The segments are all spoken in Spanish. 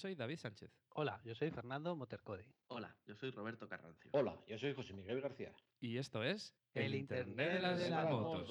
soy David Sánchez. Hola, yo soy Fernando Motercode. Hola, yo soy Roberto Carrancio. Hola, yo soy José Miguel García. Y esto es El Internet de las motos.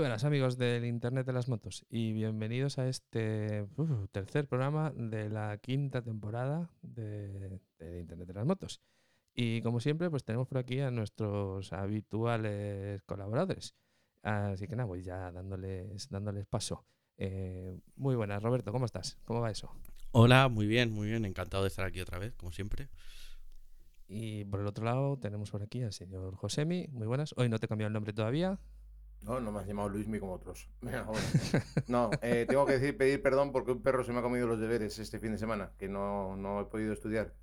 Muy buenas amigos del Internet de las Motos y bienvenidos a este tercer programa de la quinta temporada de, Internet de las Motos. Y como siempre, pues tenemos por aquí a nuestros habituales colaboradores. Así que nada, voy ya dándoles, dándoles paso. Eh, muy buenas, Roberto, ¿cómo estás? ¿Cómo va eso? Hola, muy bien, muy bien. Encantado de estar aquí otra vez, como siempre. Y por el otro lado tenemos por aquí al señor Josemi. Muy buenas. Hoy no te he cambiado el nombre todavía. No, no me has llamado Luismi como otros. No, eh, tengo que decir, pedir perdón porque un perro se me ha comido los deberes este fin de semana, que no, no he podido estudiar,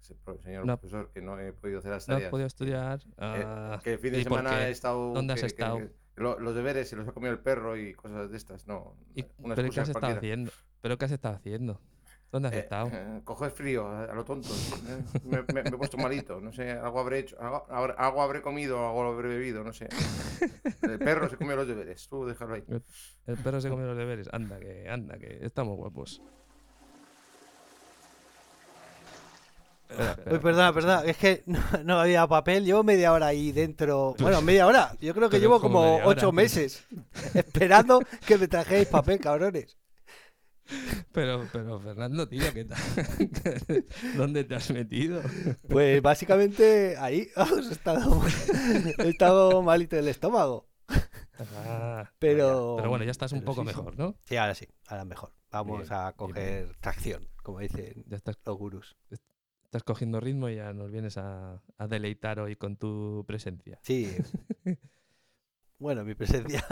señor No. profesor, que no he podido hacer las No has tareas. podido estudiar. Ah, que el fin de ¿y por semana he estado... ¿Dónde has que- estado? que lo- los deberes se los ha comido el perro y cosas de estas, no. ¿Y- una ¿Pero qué has estado haciendo? ¿Pero qué has estado haciendo? ¿Dónde has Eh, estado? eh, coger frío a, lo tonto. eh. Me, me- me he puesto malito. No sé, algo habré hecho. Algo, habré- algo habré comido, algo habré bebido, no sé. El perro se comió los deberes. Tú déjalo ahí. El perro se comió los deberes. Anda, que anda, que estamos guapos. Espera, espera. Uy, perdona, perdona, es que no, no había papel, llevo media hora ahí dentro. Bueno, media hora, yo creo que Pero llevo como como media hora, ocho meses esperando que me trajéis papel, cabrones. Pero, pero, Fernando, tío, ¿qué tal? ¿Dónde te has metido? Pues básicamente ahí he estado, he estado malito del estómago. Ah, Pero-. Pero bueno, ya estás un poco sí, mejor, ¿no? Sí, ahora sí, ahora mejor. Vamos Bien, a bien, coger tracción, como dicen Ya estás, los gurús. estás cogiendo ritmo y ya nos vienes a, a deleitar hoy con tu presencia. Sí. Bueno, mi presencia.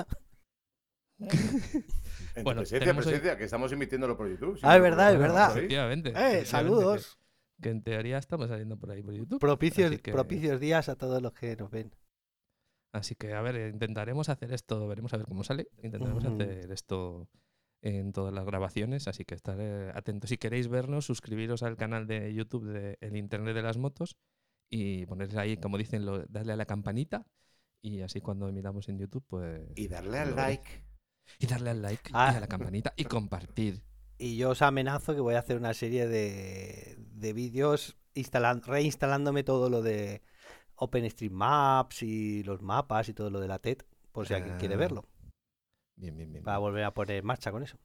En Bueno, presencia, hoy- presencia, que estamos emitiéndolo por YouTube. Ah, es verdad, es verdad. Efectivamente. ¡Eh, efectivamente, saludos! Que, que en teoría estamos saliendo por ahí por YouTube. Propicios, Así que- propicios días a todos los que nos ven. Así que, a ver, intentaremos hacer esto, veremos a ver cómo sale. Intentaremos hacer esto en todas las grabaciones, así que estar eh, atentos. Si queréis vernos, suscribiros al canal de YouTube de El Internet de las Motos y ponerle ahí, como dicen, lo- darle a la campanita y así cuando emitamos en YouTube, pues... Y darle al like. Y darle al like Ah. y a la campanita y compartir. Y yo os amenazo que voy a hacer una serie de, de vídeos reinstalándome todo lo de OpenStreetMaps y los mapas y todo lo de la TED, por si alguien quiere Ah, verlo, Bien, bien, bien. para volver a poner en marcha con eso.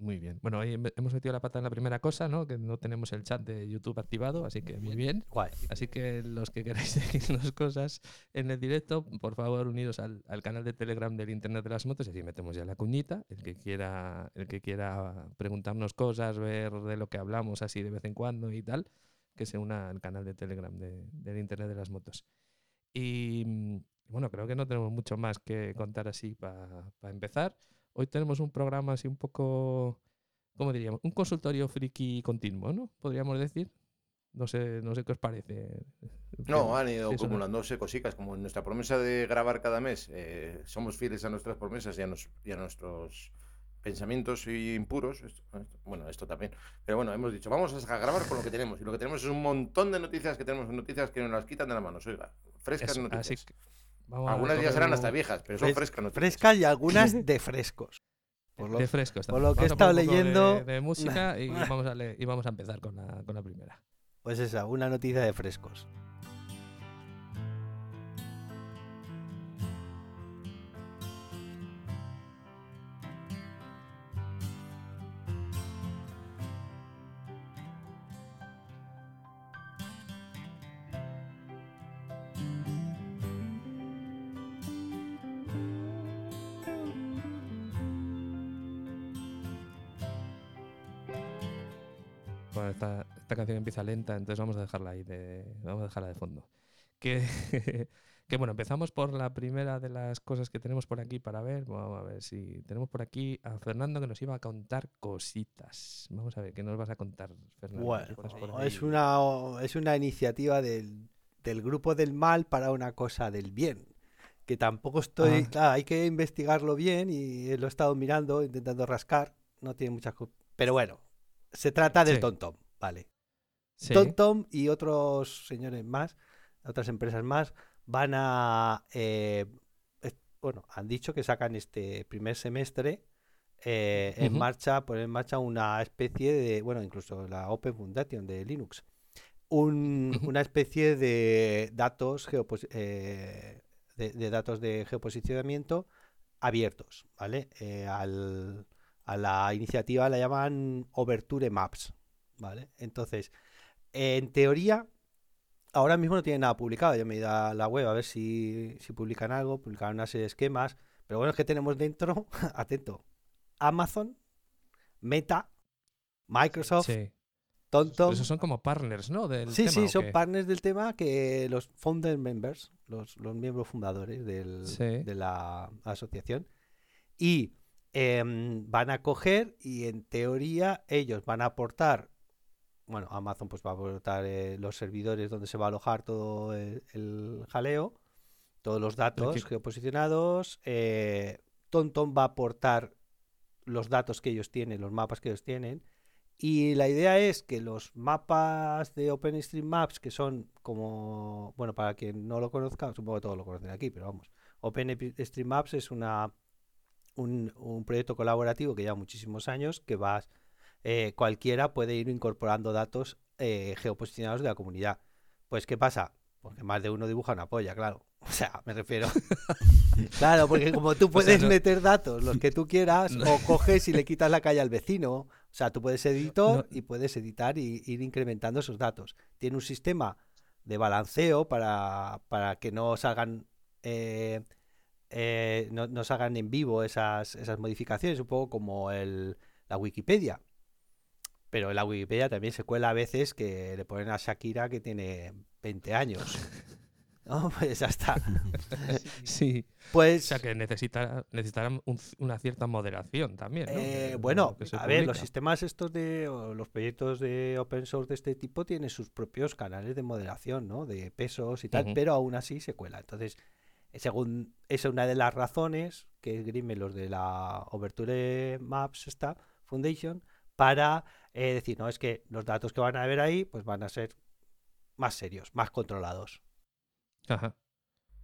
Muy bien. Bueno, hoy hem- hemos metido la pata en la primera cosa, ¿no? Que no tenemos el chat de YouTube activado, así que muy bien. Guay. Así que los que queráis decirnos cosas en el directo, por favor uniros al, al canal de Telegram del Internet de las Motos y así metemos ya la cuñita. El que quiera, el que quiera preguntarnos cosas, ver de lo que hablamos así de vez en cuando y tal, que se una al canal de Telegram de- del Internet de las Motos. Y mm, bueno, creo que no tenemos mucho más que contar así para empezar. Hoy tenemos un programa así un poco, ¿cómo diríamos? Un consultorio friki continuo, ¿no? Podríamos decir. No sé, no sé qué os parece. No, han ido eso no. acumulándose cositas, como nuestra promesa de grabar cada mes. eh, somos fieles a nuestras promesas y a, nos- y a nuestros pensamientos impuros. esto- bueno, esto también. Pero bueno, hemos dicho, vamos a grabar con lo que tenemos. Y lo que tenemos es un montón de noticias que tenemos noticias que nos las quitan de la mano. Oiga, frescas Eso, noticias. así que vamos Algunas ya serán un- hasta viejas, pero son Fres- frescas noticias. Frescas y algunas de frescos. Por lo- de fresco. por lo que he estado de- leyendo- De, música y vamos, a le- y vamos a empezar con la, con la primera. Pues esa, una noticia de frescos. Empieza lenta, entonces vamos a dejarla ahí, de, vamos a dejarla de fondo. Que, que bueno, empezamos por la primera de las cosas que tenemos por aquí para ver. Vamos a ver si tenemos por aquí a Fernando que nos iba a contar cositas. Vamos a ver, ¿qué nos vas a contar, Fernando? Bueno, ¿Qué estás por es una, es una iniciativa del, del grupo del mal para una cosa del bien. Que tampoco estoy. Ah. Claro, hay que investigarlo bien y lo he estado mirando, intentando rascar. No tiene muchas cosas. Pero bueno, se trata del Sí. TomTom, ¿vale? Sí, TomTom y otros señores más, otras empresas más, van a. eh, bueno, han dicho que sacan este primer semestre eh, en marcha, poner en marcha una especie de. Bueno, incluso la Open Foundation de Linux. un- una especie de datos geopos- eh, de, de datos de geoposicionamiento abiertos, ¿vale? Eh, al- a la iniciativa la llaman Overture Maps, ¿vale? Entonces, en teoría, ahora mismo no tienen nada publicado. Yo me he ido a la web a ver si, si publican algo, publican una serie de esquemas. Pero bueno, es que tenemos dentro, atento, Amazon, Meta, Microsoft, sí. TomTom. Esos son como partners, ¿no? Del Sí, tema, sí, ¿o son qué? partners del tema que los founder members, los, los miembros fundadores del- Sí. de la asociación, y em, van a coger y en teoría ellos van a aportar, bueno, Amazon pues va a aportar eh, los servidores donde se va a alojar todo el, el jaleo, todos los datos equipo. geoposicionados, eh, TomTom va a aportar los datos que ellos tienen, los mapas que ellos tienen, y la idea es que los mapas de OpenStreetMaps, que son como, bueno, para quien no lo conozca, supongo que todos lo conocen aquí, pero vamos, OpenStreetMaps es una, un, un proyecto colaborativo que lleva muchísimos años, que va, eh, cualquiera puede ir incorporando datos eh, geoposicionados de la comunidad. Pues, ¿qué pasa? Porque más de uno dibuja una polla, claro. O sea, me refiero. claro, porque como tú puedes no- meter datos, los que tú quieras, No. o coges y le quitas la calle al vecino. O sea, tú puedes editor No. y puedes editar y ir incrementando esos datos. Tiene un sistema de balanceo para, para que no salgan eh, eh, no, no salgan en vivo esas, esas modificaciones, un poco como el, la Wikipedia. Pero en la Wikipedia también se cuela a veces que le ponen a Shakira que tiene 20 años. No, pues ya está. Sí. O Pues sea que necesita, necesitarán un- una cierta moderación también, ¿no? Eh, bueno, a ver, los publica. sistemas estos de, o los proyectos de open source de este tipo tienen sus propios canales de moderación, ¿no? De pesos y tal, Ujú. pero aún así se cuela. Entonces, según esa es una de las razones que esgrimen los de la Overture Maps esta Foundation para eh, decir, no, es que los datos que van a ver ahí, pues van a ser más serios, más controlados. Ajá.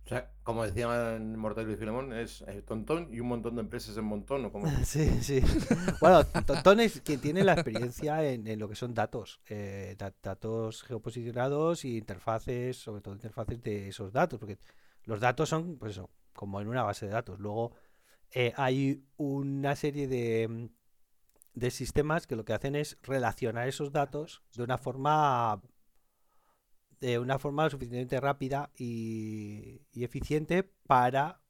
O sea, como decían Mortadelo y Filemón, es eh, Tontón y un montón de empresas en montón, ¿o cómo? Sí, sí. Bueno, Tontón es quien tiene la experiencia en, en lo que son datos, eh, da- datos geoposicionados y interfaces, sobre todo interfaces de esos datos, porque los datos son, pues eso, como en una base de datos. Luego eh, hay una serie de, mm, de sistemas que lo que hacen es relacionar esos datos de una forma de una forma suficientemente rápida y, y eficiente para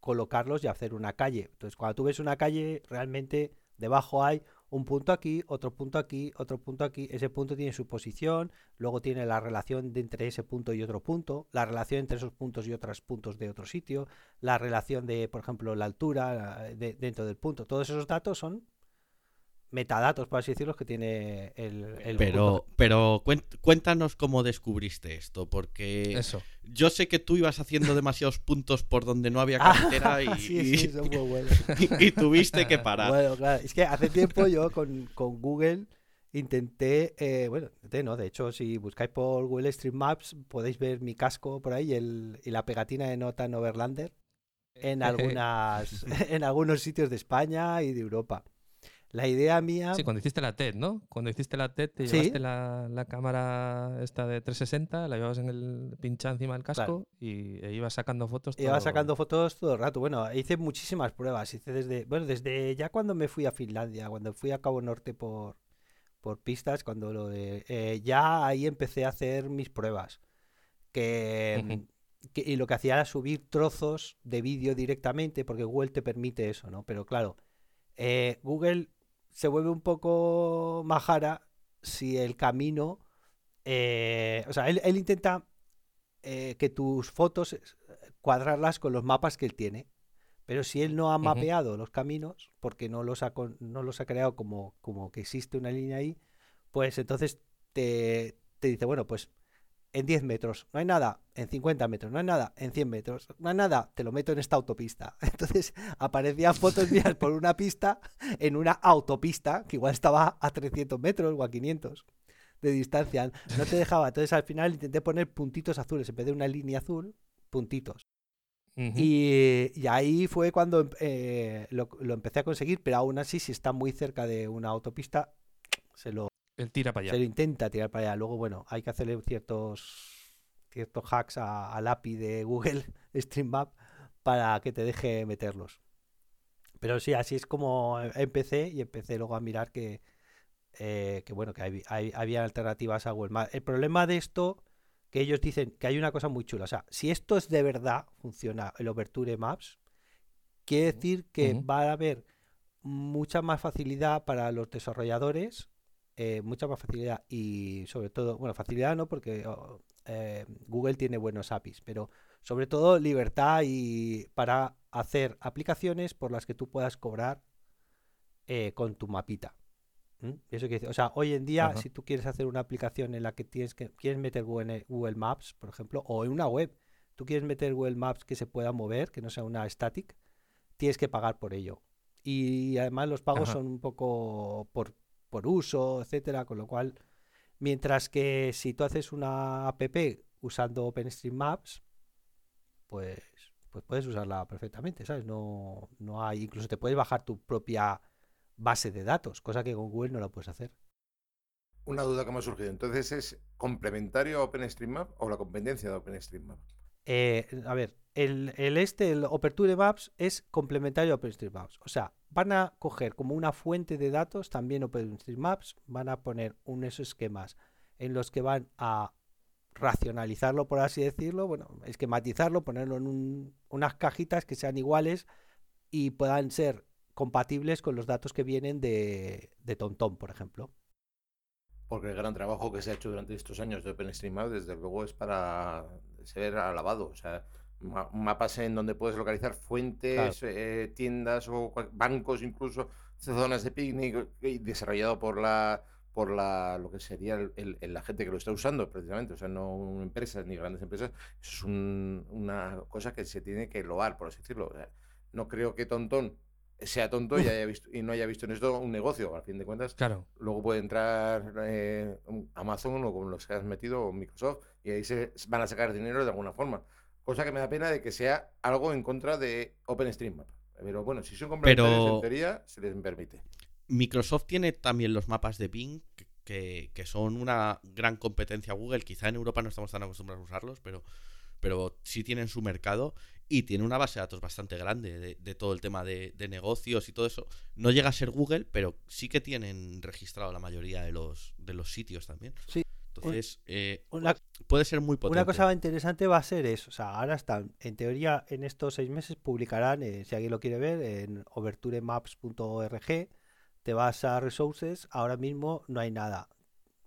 colocarlos y hacer una calle. Entonces, cuando tú ves una calle, realmente debajo hay un punto aquí, otro punto aquí, otro punto aquí. Ese punto tiene su posición, luego tiene la relación de entre ese punto y otro punto, la relación entre esos puntos y otros puntos de otro sitio, la relación de, por ejemplo, la altura la- de- dentro del punto. Todos esos datos son metadatos, por así decirlo, que tiene el, el Pero, pero cuéntanos cómo descubriste esto, porque Eso. yo sé que tú ibas haciendo demasiados puntos por donde no había Ah, carretera y, sí, sí, son muy buenos. y- y tuviste que parar. Bueno, claro, es que hace tiempo yo con, con Google intenté, eh, bueno, intenté, ¿no? De hecho, si buscáis por Google Street Maps, podéis ver mi casco por ahí y el- y la pegatina de nota en Overlander en, algunas, en algunos sitios de España y de Europa. La idea mía... Sí, cuando hiciste la TED, ¿no? Cuando hiciste la TED te Sí. llevaste la, la cámara esta de 360, la llevabas en el pincha encima del casco y e ibas sacando fotos. Iba todo- sacando fotos todo el rato. Bueno, hice muchísimas pruebas. Hice desde, bueno, desde ya cuando me fui a Finlandia, cuando fui a Cabo Norte por, por pistas, cuando lo de, eh, ya ahí empecé a hacer mis pruebas. Que- y lo que hacía era subir trozos de vídeo directamente, porque Google te permite eso, ¿no? Pero claro, eh, Google se vuelve un poco majara si el camino, eh, o sea, él, él intenta eh, que tus fotos eh, cuadrarlas con los mapas que él tiene. Pero si él no ha mapeado los caminos, porque no los ha, no los ha creado como, como que existe una línea ahí, pues entonces te, te dice, bueno, pues en 10 metros no hay nada, en 50 metros no hay nada, en 100 metros no hay nada, te lo meto en esta autopista. Entonces aparecían fotos mías por una pista en una autopista que igual estaba a 300 metros o a 500 de distancia. No te dejaba. Entonces al final intenté poner puntitos azules en vez de una línea azul, puntitos. Y, y ahí fue cuando eh, lo, lo empecé a conseguir, pero aún así, si está muy cerca de una autopista, se lo, Él tira para se allá. lo intenta tirar para allá. Luego, bueno, hay que hacerle ciertos, ciertos hacks a- al API de Google Stream Map para que te deje meterlos. Pero sí, así es como em- empecé y empecé luego a mirar que, eh, que bueno, que hay- hay- había alternativas a Google Maps. El problema de esto, que ellos dicen que hay una cosa muy chula. O sea, si esto es de verdad, funciona el Overture Maps, quiere decir que va a haber mucha más facilidad para los desarrolladores, eh, mucha más facilidad y sobre todo, bueno, facilidad no, porque oh, eh, Google tiene buenos APIs, pero sobre todo libertad y para hacer aplicaciones por las que tú puedas cobrar eh, con tu mapita. ¿Mm? Eso quiere decir, o sea, hoy en día, Ajá. si tú quieres hacer una aplicación en la que tienes que quieres meter Google, Google Maps, por ejemplo, o en una web, tú quieres meter Google Maps que se pueda mover, que no sea una static, tienes que pagar por ello. Y además los pagos Ajá. son un poco por, por uso, etcétera, con lo cual, mientras que si tú haces una app usando OpenStreetMaps, pues, pues puedes usarla perfectamente, ¿sabes? No, no hay, incluso te puedes bajar tu propia base de datos, cosa que con Google no lo puedes hacer. Una duda que me ha surgido. Entonces, ¿es complementario a OpenStreetMap o la competencia de OpenStreetMap? Eh, a ver, el, este, el Aperture Maps, es complementario a OpenStreetMaps. O sea, van a coger como una fuente de datos también OpenStreetMaps, van a poner unos esquemas en los que van a racionalizarlo, por así decirlo, bueno, esquematizarlo, ponerlo en un- unas cajitas que sean iguales y puedan ser compatibles con los datos que vienen de, de TomTom, por ejemplo. Porque el gran trabajo que se ha hecho durante estos años de OpenStreetMap, desde luego, es para ser alabado. O sea, ma- mapas en donde puedes localizar fuentes, eh, tiendas o bancos, incluso zonas de picnic, y desarrollado por la por la lo que sería el- el- la gente que lo está usando precisamente, o sea, no empresas ni grandes empresas, eso es un- una cosa que se tiene que loar, por así decirlo. O sea, no creo que Tontón sea tonto y, haya visto, y no haya visto en esto un negocio, al fin de cuentas, Claro. Luego puede entrar eh, Amazon o con los que has metido o Microsoft y ahí se van a sacar dinero de alguna forma. Cosa que me da pena de que sea algo en contra de OpenStreetMap. Pero bueno, si son complementarios, Pero- en teoría se les permite. Microsoft tiene también los mapas de Bing, que, que- que son una gran competencia a Google. Quizá en Europa no estamos tan acostumbrados a usarlos, pero, pero sí tienen su mercado y tiene una base de datos bastante grande de, de todo el tema de, de negocios y todo eso. No llega a ser Google, pero sí que tienen registrado la mayoría de los, de los sitios también. Sí. Entonces, eh, Una, puede ser muy potente. Una cosa interesante va a ser eso. O sea, ahora están, en teoría, en estos seis meses publicarán, eh, si alguien lo quiere ver, en overturemaps.org. Te vas a resources, ahora mismo no hay nada.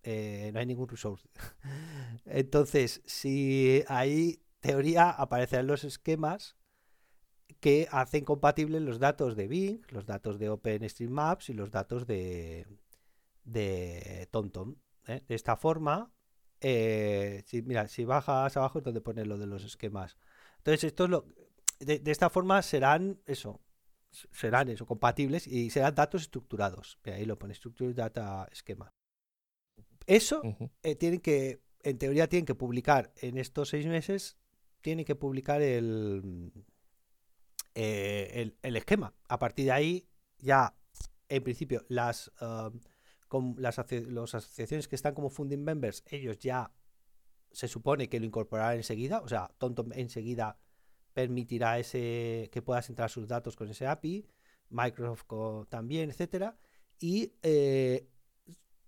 eh, no hay ningún resource. Entonces, si ahí, teoría, aparecerán los esquemas que hacen compatibles los datos de Bing, los datos de OpenStreetMaps y los datos de, de TomTom. ¿Eh? De esta forma, eh, si, mira, si bajas abajo es donde pone lo de los esquemas. Entonces, esto es lo, de, de esta forma serán eso, serán eso, compatibles y serán datos estructurados. Ahí lo pone, Structured Data Schema. Eso eh, tienen que, en teoría, tienen que publicar en estos seis meses, tienen que publicar el, eh, el, el esquema. A partir de ahí, ya, en principio, las, ah, com- las aso- los asociaciones que están como funding members, ellos ya se supone que lo incorporarán enseguida, o sea, TomTom enseguida permitirá ese que puedas entrar sus datos con ese API, Microsoft también, etcétera, y eh,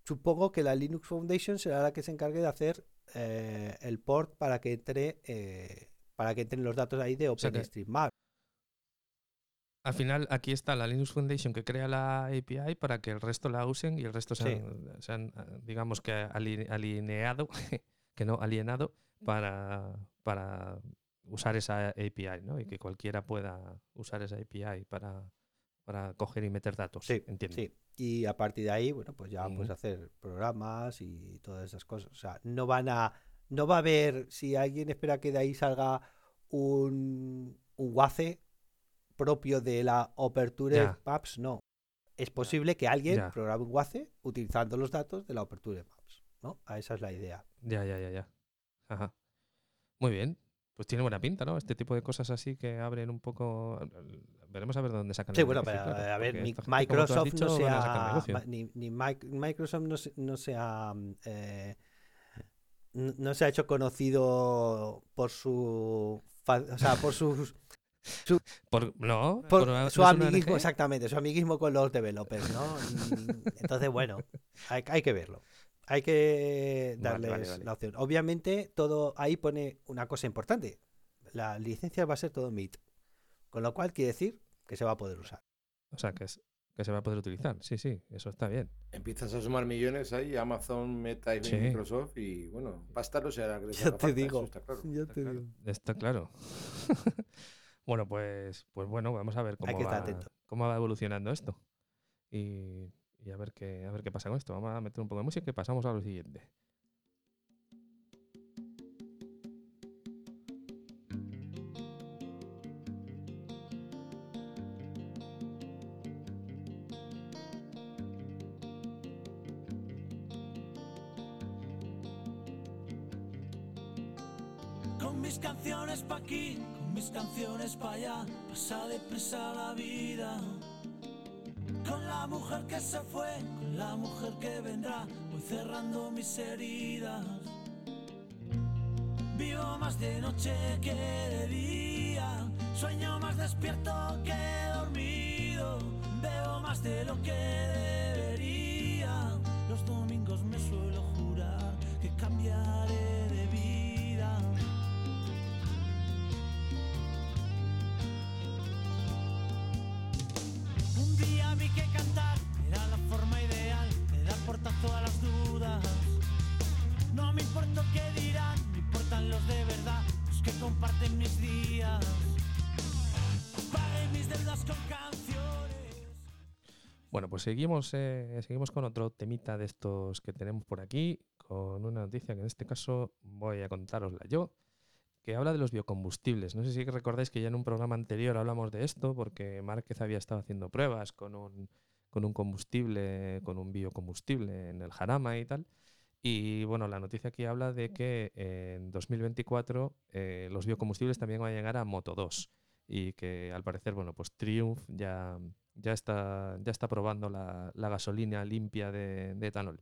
supongo que la Linux Foundation será la que se encargue de hacer eh, el port para que entre eh, para que entren los datos ahí de OpenStreetMap. Al final, aquí está la Linux Foundation que crea la API para que el resto la usen y el resto se Sí. han, se han, eh, digamos que aline- alineado, que no alienado, para, para usar esa API, ¿no? Y que cualquiera pueda usar esa API para, para coger y meter datos. Sí, entiendo. Sí, y a partir de ahí, bueno, pues ya puedes Ujú. hacer programas y todas esas cosas. O sea, no van a, no va a haber, si alguien espera que de ahí salga un, un WACE propio de la Aperture Ya. Maps, no. Es posible que alguien Ya. programe un WACE utilizando los datos de la Aperture Maps, ¿no? A esa es la idea. Ya, ya, ya, ya. Ajá. Muy bien. Pues tiene buena pinta, ¿no? Este tipo de cosas así que abren un poco. Veremos a ver de dónde sacan Sí, el bueno, beneficio, pero a ver, mi- gente, Microsoft dicho, no a sea, ma- ni, ni Mic- Microsoft no se, no se ha, mm, eh, no se ha hecho conocido por su, o sea, por sus, Por, no, por por una- su ¿no una amiguismo, exactamente, su amiguismo con los developers, ¿no? Entonces, bueno, hay, hay que verlo. Hay que darles vale, vale. la opción. Obviamente, todo ahí pone una cosa importante. La licencia va a ser todo MIT. Con lo cual quiere decir que se va a poder usar. O sea, que, es- que se va a poder utilizar. Sí, sí, eso está bien. Empiezas a sumar millones ahí, Amazon, Meta y Sí. Microsoft, y bueno, pasta no será Ya te digo. está claro. Ya Está te claro. digo. Está claro. bueno, pues, pues bueno, vamos a ver cómo, Hay que va, atento. cómo va evolucionando esto. Y, y a, ver qué, a ver qué pasa con esto. Vamos a meter un poco de música y pasamos a lo siguiente. Con mis canciones pa' aquí, mis canciones pa' allá, pasa deprisa la vida. Con la mujer que se fue, con la mujer que vendrá, voy cerrando mis heridas. Vivo más de noche que de día, sueño más despierto que dormido, veo más de lo que Bueno, pues seguimos, eh, seguimos con otro temita de estos que tenemos por aquí, con una noticia que en este caso voy a contárosla yo, que habla de los biocombustibles. No sé si recordáis que ya en un programa anterior hablamos de esto, porque Márquez había estado haciendo pruebas con un, con un combustible, con un biocombustible en el Jarama y tal. Y bueno, la noticia aquí habla de que en 2024 eh, los biocombustibles también van a llegar a Moto 2 y que al parecer, bueno, pues Triumph ya, ya, está, ya está probando la, la gasolina limpia de, de etanol.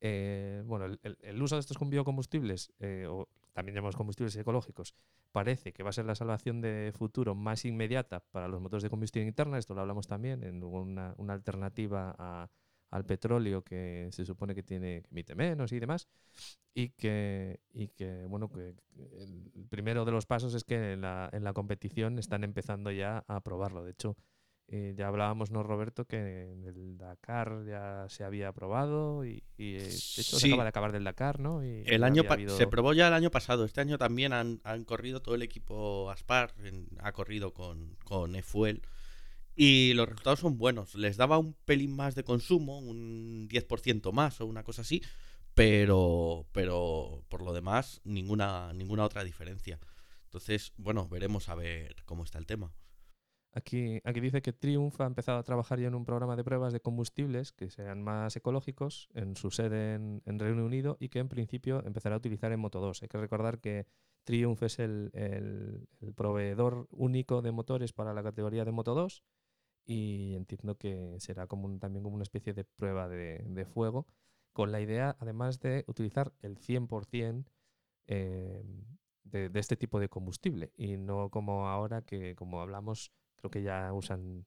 Eh, bueno, el, el- el uso de estos biocombustibles, eh, o también llamamos combustibles ecológicos, parece que va a ser la salvación de futuro más inmediata para los motores de combustión interna. Esto lo hablamos también en una, una alternativa a- al petróleo que se supone que tiene que emite menos y demás. Y que, y que bueno, que el primero de los pasos es que en la, en la competición están empezando ya a probarlo. De hecho, eh, ya hablábamos, ¿no, Roberto? Que en el Dakar ya se había probado y, y, eh, de hecho se Sí. acaba de acabar del Dakar, ¿no? Y El año habido- Se probó ya el año pasado. Este año también han, han corrido todo el equipo Aspar. en- ha corrido con, con eFuel. Y los resultados son buenos. Les daba un pelín más de consumo, un 10% más o una cosa así. Pero, pero por lo demás, ninguna, ninguna otra diferencia. Entonces, bueno, veremos a ver cómo está el tema. Aquí, aquí dice que Triumph ha empezado a trabajar ya en un programa de pruebas de combustibles que sean más ecológicos en su sede en, Reino Unido y que en principio empezará a utilizar en Moto 2. Hay que recordar que Triumph es el- el proveedor único de motores para la categoría de Moto 2 y entiendo que será como un- también como una especie de prueba de, de fuego con la idea además de utilizar el 100% eh, de, de este tipo de combustible y no como ahora que como hablamos creo que ya usan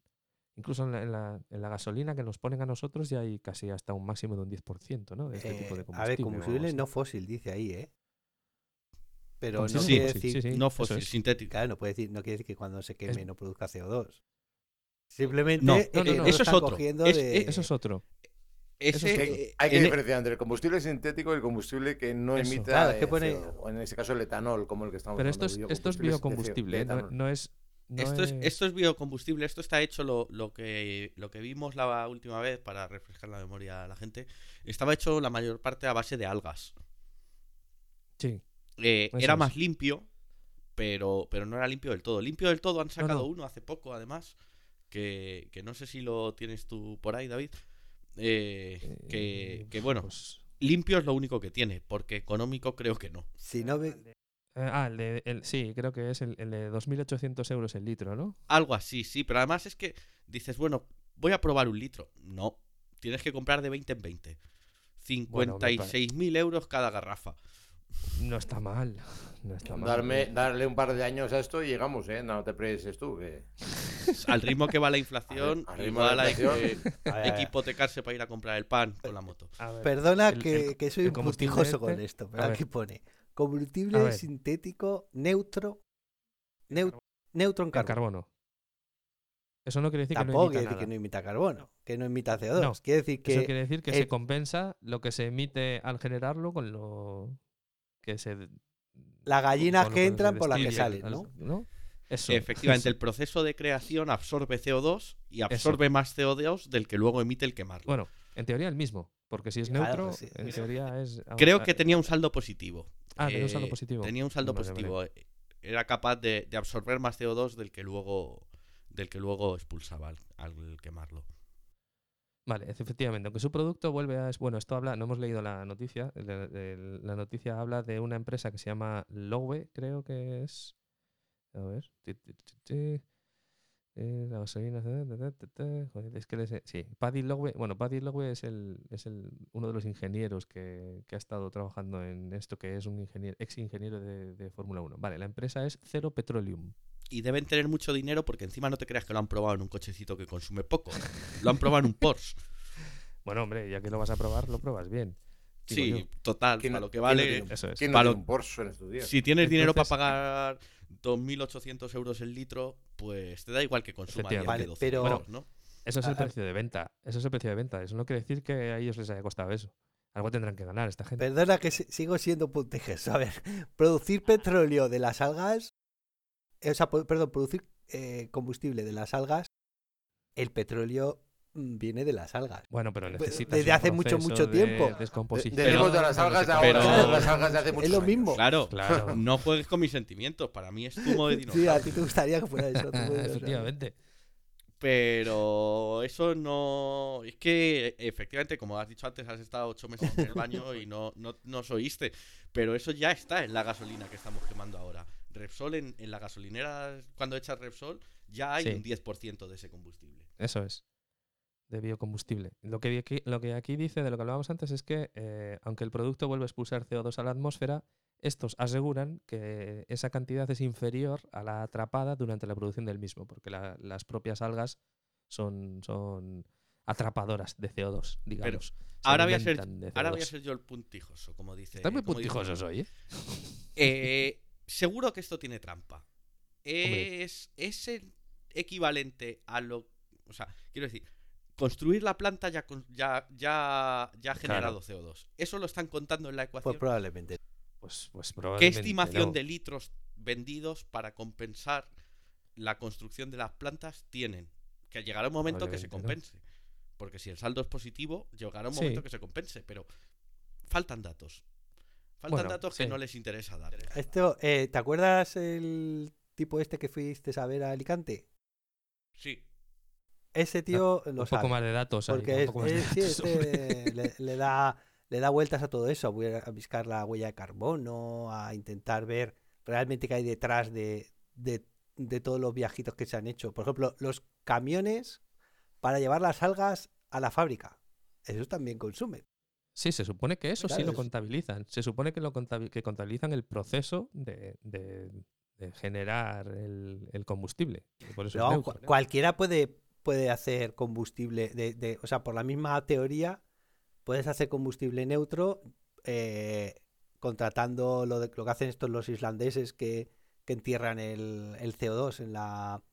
incluso en la, en la- en la gasolina que nos ponen a nosotros ya hay casi hasta un máximo de un 10% ¿no? de este tipo de Eh, combustible. a ver, combustible no fósil, dice ahí, ¿eh? Pero no Combustible Sí, quiere fósil, decir, sí, sí, no fósil, es. sintético. claro, no puede decir, no quiere decir que cuando se queme no produzca CO2. Simplemente No, eh, no, no, no no, lo eso es otro. Es- de- Eso es otro. Ese, es Que eh, hay que en- diferenciar entre el combustible sintético y el combustible que no Eso. emita, Claro, es que eh, pone- CO2, o en este caso el etanol, como el que estamos Pero esto es, esto es biocombustible, ¿eh? no, es. no esto, es, esto es biocombustible, esto está hecho lo, lo que, lo que vimos la última vez para refrescar la memoria a la gente. Estaba hecho la mayor parte a base de algas. Sí. Eh, Eso era es. más limpio, pero, pero no era limpio del todo. Limpio del todo han sacado no. uno hace poco, además, que, que no sé si lo tienes tú por ahí, David. eh, que, Eh, que, bueno, pues, limpio es lo único que tiene, porque económico creo que no. Si no ve- eh, ah, el de, el- sí, creo que es el, el de 2.800 euros el litro, ¿no? Algo así, sí, pero además es que dices, bueno, voy a probar un litro. No, tienes que comprar de 20 en 20. Bueno, me pare- 56.000 euros cada garrafa. No está mal. No está mal. Darme, darle un par de años a esto y llegamos, ¿eh? No te preses tú. Que... Al ritmo que va la inflación, Al ritmo de la hay inflación. que, hay que hipotecarse para ir a comprar el pan con la moto. Ver, Perdona el- que, el- que soy un combustible puntijoso con este- esto, pero aquí pone combustible sintético neutro neu- neutro en carbono. carbono. Eso no quiere decir que no Tampoco emita quiere decir nada. que no imita carbono, que no emita CO2. No, quiere decir Eso que quiere decir que el- se compensa lo que se emite al generarlo con lo que se. Las gallinas que entran por las que salen, al- ¿no? ¿no? Eso. Efectivamente, eso. el proceso de creación absorbe CO2 y absorbe más CO2 del que luego emite el quemarlo. Bueno, en teoría el mismo. Porque si es Claro, neutro, sí. en teoría es. Creo que tenía un saldo positivo. Ah, tenía un saldo Eh, positivo. Tenía un saldo Vale, positivo. Era capaz de, de absorber más CO2 del que luego del que luego expulsaba al, al quemarlo. Vale, efectivamente, aunque su producto vuelve a... Bueno, esto habla, no hemos leído la noticia, la noticia habla de una empresa que se llama Lowe, creo que es... A ver... eh, la ta, joder, es que sí, Paddy Lowe, bueno, Paddy Lowe es, el, es el, uno de los ingenieros que, que ha estado trabajando en esto, que es un ingeniero, ex ingeniero de, de Fórmula 1. Vale, la empresa es Zero Petroleum. Y deben tener mucho dinero porque encima no te creas que lo han probado en un cochecito que consume poco. Lo han probado en un Porsche. Bueno, hombre, ya que lo vas a probar, lo pruebas bien. digo Sí, yo. total, ¿Quién para no- lo que quién no vale. tiene- Eso es. ¿Quién no Para tiene un Porsche en estos días? Si tienes dinero para Entonces- pagar 2.800 euros el litro, pues te da igual que consuma 10 Efectivamente. que 12 Pero- euros, ¿no? Eso es el precio de venta. Eso es el precio de venta. Eso no quiere decir que a ellos les haya costado eso. Algo tendrán que ganar esta gente. Perdona que si- sigo siendo puntijoso. A ver, producir petróleo de las algas, eh, o sea, perdón, producir eh, combustible de las algas, el petróleo mm, viene de las algas. Bueno, pero necesitas desde hace mucho, mucho de tiempo. De- Descomposición. Tenemos de las algas de ahora, pero- no de las algas de hace muchos lo años. mismo. Claro, Claro. no juegues con mis sentimientos. Para mí es zumo de Sí, dinosaurio. a ti te gustaría que fuera eso. Efectivamente. Pero eso no. Es que efectivamente, como has dicho antes, has estado ocho meses en el baño y no, no, no os oíste. Pero eso ya está en la gasolina que estamos quemando ahora. Repsol en, en la gasolinera, cuando echas Repsol, ya hay Sí. un 10% de ese combustible. Eso es. De biocombustible. Lo que, aquí, lo que aquí dice de lo que hablábamos antes es que, eh, aunque el producto vuelve a expulsar CO2 a la atmósfera, estos aseguran que esa cantidad es inferior a la atrapada durante la producción del mismo, porque la- las propias algas son, son atrapadoras de CO2, digamos. Se Ahora voy, a ser, ahora voy a CO2. ser yo el puntijoso, como dice. Estás muy Manuel. hoy, ¿eh? Eh, seguro que esto tiene trampa. Es, es el equivalente a lo. O sea, quiero decir, construir la planta ya, ya, ya, ya ha generado CO2. Eso lo están contando en la Pues ecuación. probablemente. Pues, pues ¿Qué probablemente estimación no. de litros vendidos para compensar la construcción de las plantas tienen? Que llegará un momento que se compense. Porque si el saldo es positivo, llegará un Sí. momento que se compense. Pero faltan datos. Faltan Bueno, datos que sí. no les interesa dar. Esto, eh, ¿te acuerdas el tipo este que fuiste a ver a Alicante? Sí. Ese tío lo un poco sabe. más de datos. Porque un es- poco más de es- sí, datos, este le, le da, le da vueltas a todo eso, a, bu- a buscar la huella de carbono, a intentar ver realmente qué hay detrás de, de, de todos los viajitos que se han hecho. Por ejemplo, los camiones para llevar las algas a la fábrica. Esos también consumen. Sí, se supone que eso sí lo contabilizan. Se supone que lo contabi- que contabilizan el proceso de, de- de generar el, el combustible. Por eso neutro. cualquiera puede, puede hacer combustible, de, de- o sea, por la misma teoría, puedes hacer combustible neutro eh, contratando lo, de- lo que hacen estos los islandeses que, que entierran el, el CO2 en la,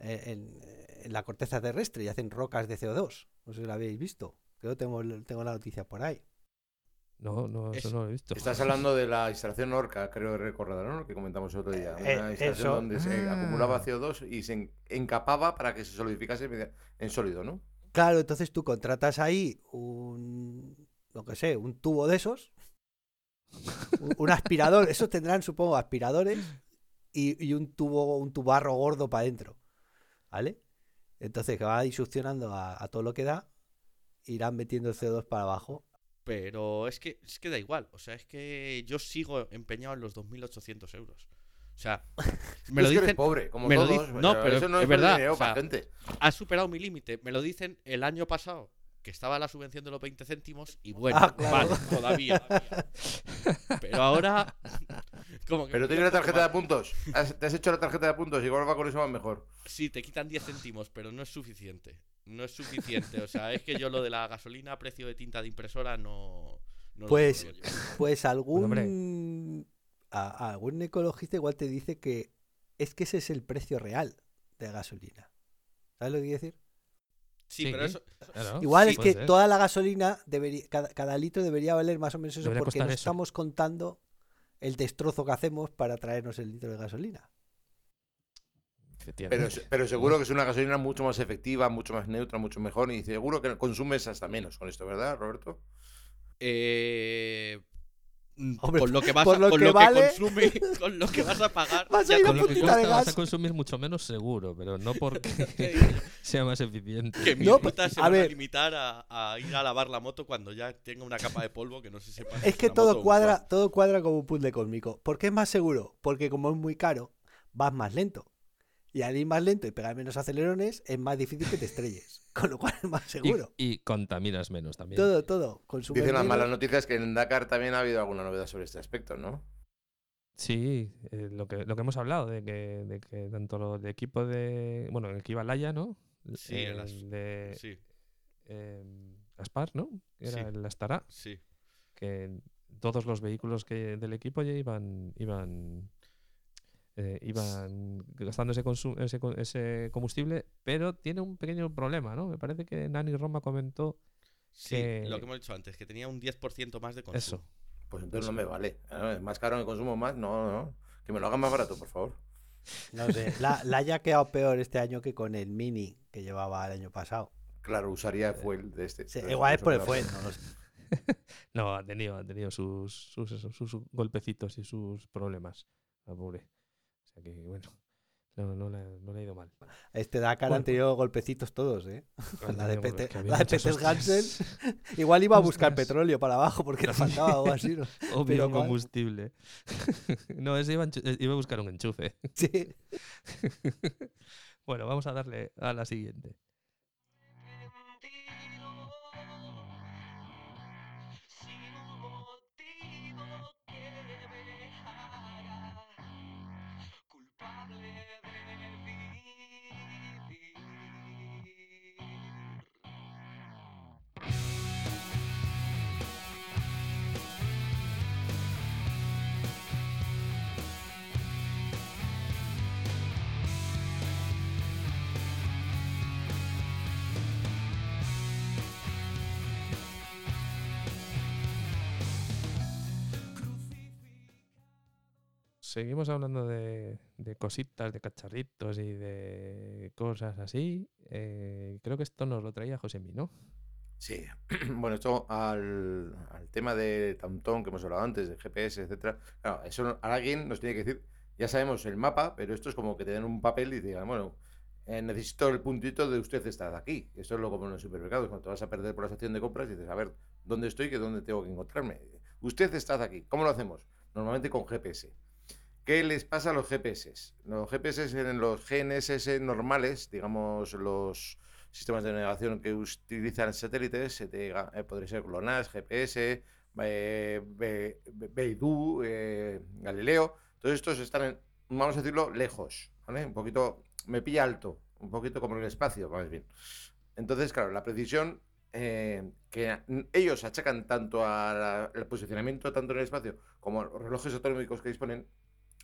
eh, en, en la corteza terrestre y hacen rocas de CO2. No sé si lo habéis visto. Creo que tengo, tengo la noticia por ahí. No, no, eso Es- no lo he visto. Estás hablando de la instalación Orca, creo recordar, ¿no? Lo que comentamos el otro día. Eh, Una instalación eso. donde se Ah. acumulaba CO2 y se en- encapaba para que se solidificase en sólido, ¿no? Claro, entonces tú contratas ahí un, lo que sé, un tubo de esos, un, un aspirador, esos tendrán, supongo, aspiradores y, y un tubo, un tubarro gordo para adentro, ¿vale? Entonces que va succionando a, a todo lo que da, irán metiendo el CO2 para abajo. Pero es que, es que da igual. O sea, es que yo sigo empeñado en los 2.800 euros. O sea, me lo es que eres dicen. pobre, como me lo todos. no, pero eso no es verdad, dinero o sea, para gente. Has superado mi límite. Me lo dicen el año pasado, que estaba la subvención de los 20 céntimos. Y bueno, Ah, claro. vale, todavía. Pero ahora. Como que Pero tienes la tarjeta de más. puntos. Has- te has hecho la tarjeta de puntos. Igual va con eso va mejor. Sí, te quitan 10 céntimos, pero no es suficiente. No es suficiente. O sea, es que yo lo de la gasolina a precio de tinta de impresora no. Pues-. Pues algún, hombre. a- a algún ecologista igual te dice que es que ese es el precio real de gasolina. ¿Sabes lo que quiero decir? Sí, Sí, pero eso. Claro, Igual sí, es que ser. toda la gasolina, debería, cada, cada litro debería valer más o menos eso Debería porque no eso. estamos contando el destrozo que hacemos para traernos el litro de gasolina. Pero, se- pero seguro que es una gasolina mucho más efectiva, mucho más neutra, mucho mejor. Y seguro que consumes hasta menos con esto, ¿verdad, Roberto? Eh, mm, Hombre, con lo que vas por a, lo con que lo vale- que consume, con lo que vas a pagar. Vas a ya ir a Con lo que de cuesta vas a consumir mucho menos seguro, pero no porque sea más eficiente. que mis No, rutas se a van a ver. limitar a, a ir a lavar la moto cuando ya tenga una capa de polvo que no se sepa. Es que todo cuadra, todo cuadra como un puzzle cósmico. ¿Por qué es más seguro? Porque como es muy caro, vas más lento. Y al ir más lento y pegar menos acelerones, es más difícil que te estrelles. Con lo cual es más seguro. y contaminas menos también. Todo, todo. Consumes Dicen las menos. malas noticias que en Dakar también ha habido alguna novedad sobre este aspecto, ¿no? Sí, eh, lo, que, lo que hemos hablado, de que, de que tanto lo de equipo de. Bueno, el que iba Laya, ¿no? Sí, el el de Sí, em, Aspar, ¿no? Que Era Sí. el Astara, sí. que todos los vehículos que del equipo ya iban. iban eh, iban gastando ese, ese, ese combustible, pero tiene un pequeño problema, ¿no? Me parece que Nani Roma comentó Sí, Que- lo que hemos dicho antes, que tenía un 10% más de consumo. eso. Pues entonces no me vale. Es más caro, me consumo más. No, no. Que me lo hagan más barato, por favor. No sé. La, la haya quedado peor este año que con el Mini que llevaba el año pasado. Claro, usaría fuel de este. Sí, igual es eso por el fuel. no lo sé. No, ha tenido, ha tenido sus, sus, sus golpecitos y sus problemas. La pobre. O sea que, bueno, no, no, le, no le ha ido mal. Este Dakar Bueno, han tenido golpecitos todos, ¿eh? La de, tenido Pete- que había la de Peter. Hansen. Igual iba a buscar Ostras. petróleo para abajo porque le faltaba algo así. ¿no? Obvio Pero combustible. no, ese iba, eh, iba a buscar un enchufe. Sí. bueno, vamos a darle a la siguiente. Seguimos hablando de, cositas, de cacharritos y de cosas así. Eh, creo que esto nos lo traía Josemi, ¿no? Sí, bueno, esto al, tema de Tantón que hemos hablado antes, de GPS, etcétera. Claro, eso alguien nos tiene que decir, ya sabemos el mapa, pero esto es como que te den un papel y digan, bueno, eh, necesito el puntito de usted está aquí. Esto es lo como en los supermercados, cuando te vas a perder por la estación de compras y dices, a ver, ¿dónde estoy? que dónde tengo que encontrarme? Usted está aquí. ¿Cómo lo hacemos? Normalmente con GPS. ¿Qué les pasa a los GPS? Los GPS en los GNSS normales, digamos los sistemas de navegación que utilizan satélites, eh, podría ser GLONASS, GPS, eh, Be- Be- Beidou, eh, Galileo, todos estos están, en- vamos a decirlo, lejos, ¿vale? Un poquito, me pilla alto, un poquito como en el espacio, más bien. Entonces, claro, la precisión eh, que ellos achacan tanto al posicionamiento, tanto en el espacio, como a los relojes atómicos que disponen,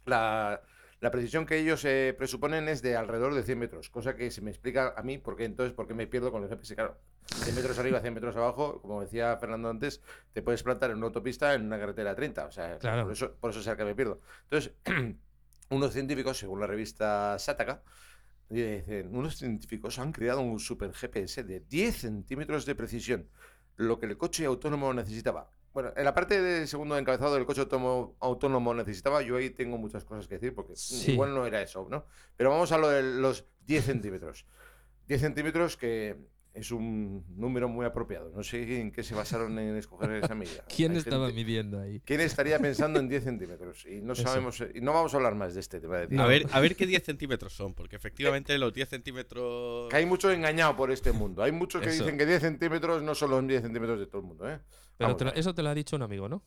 la, la precisión que ellos eh, presuponen es de alrededor de 100 metros, cosa que se me explica a mí porque entonces por qué me pierdo con el GPS. Claro, 100 metros arriba, 100 metros abajo, como decía Fernando antes, te puedes plantar en una autopista en una carretera 30. O sea, Claro. por, eso, por eso es el que me pierdo. Entonces, unos científicos, según la revista Sataka, dicen, unos científicos han creado un super GPS de 10 centímetros de precisión, lo que el coche autónomo necesitaba. Bueno, en la parte de segundo encabezado del coche autónomo, autónomo necesitaba, yo ahí tengo muchas cosas que decir, porque Sí. igual no era eso, ¿no? Pero vamos a lo de los 10 centímetros. 10 centímetros que es un número muy apropiado. No sé en qué se basaron en escoger esa medida. ¿Quién Hay estaba gente- midiendo ahí? ¿Quién estaría pensando en 10 centímetros? Y no Eso. sabemos, y no vamos a hablar más de este tema. De A ver, a ver qué 10 centímetros son, porque efectivamente los 10 centímetros. Que hay mucho engañado por este mundo. Hay muchos que Eso. dicen que 10 centímetros no son los 10 centímetros de todo el mundo, ¿eh? Pero Vamos te lo- eso te lo ha dicho un amigo, ¿no?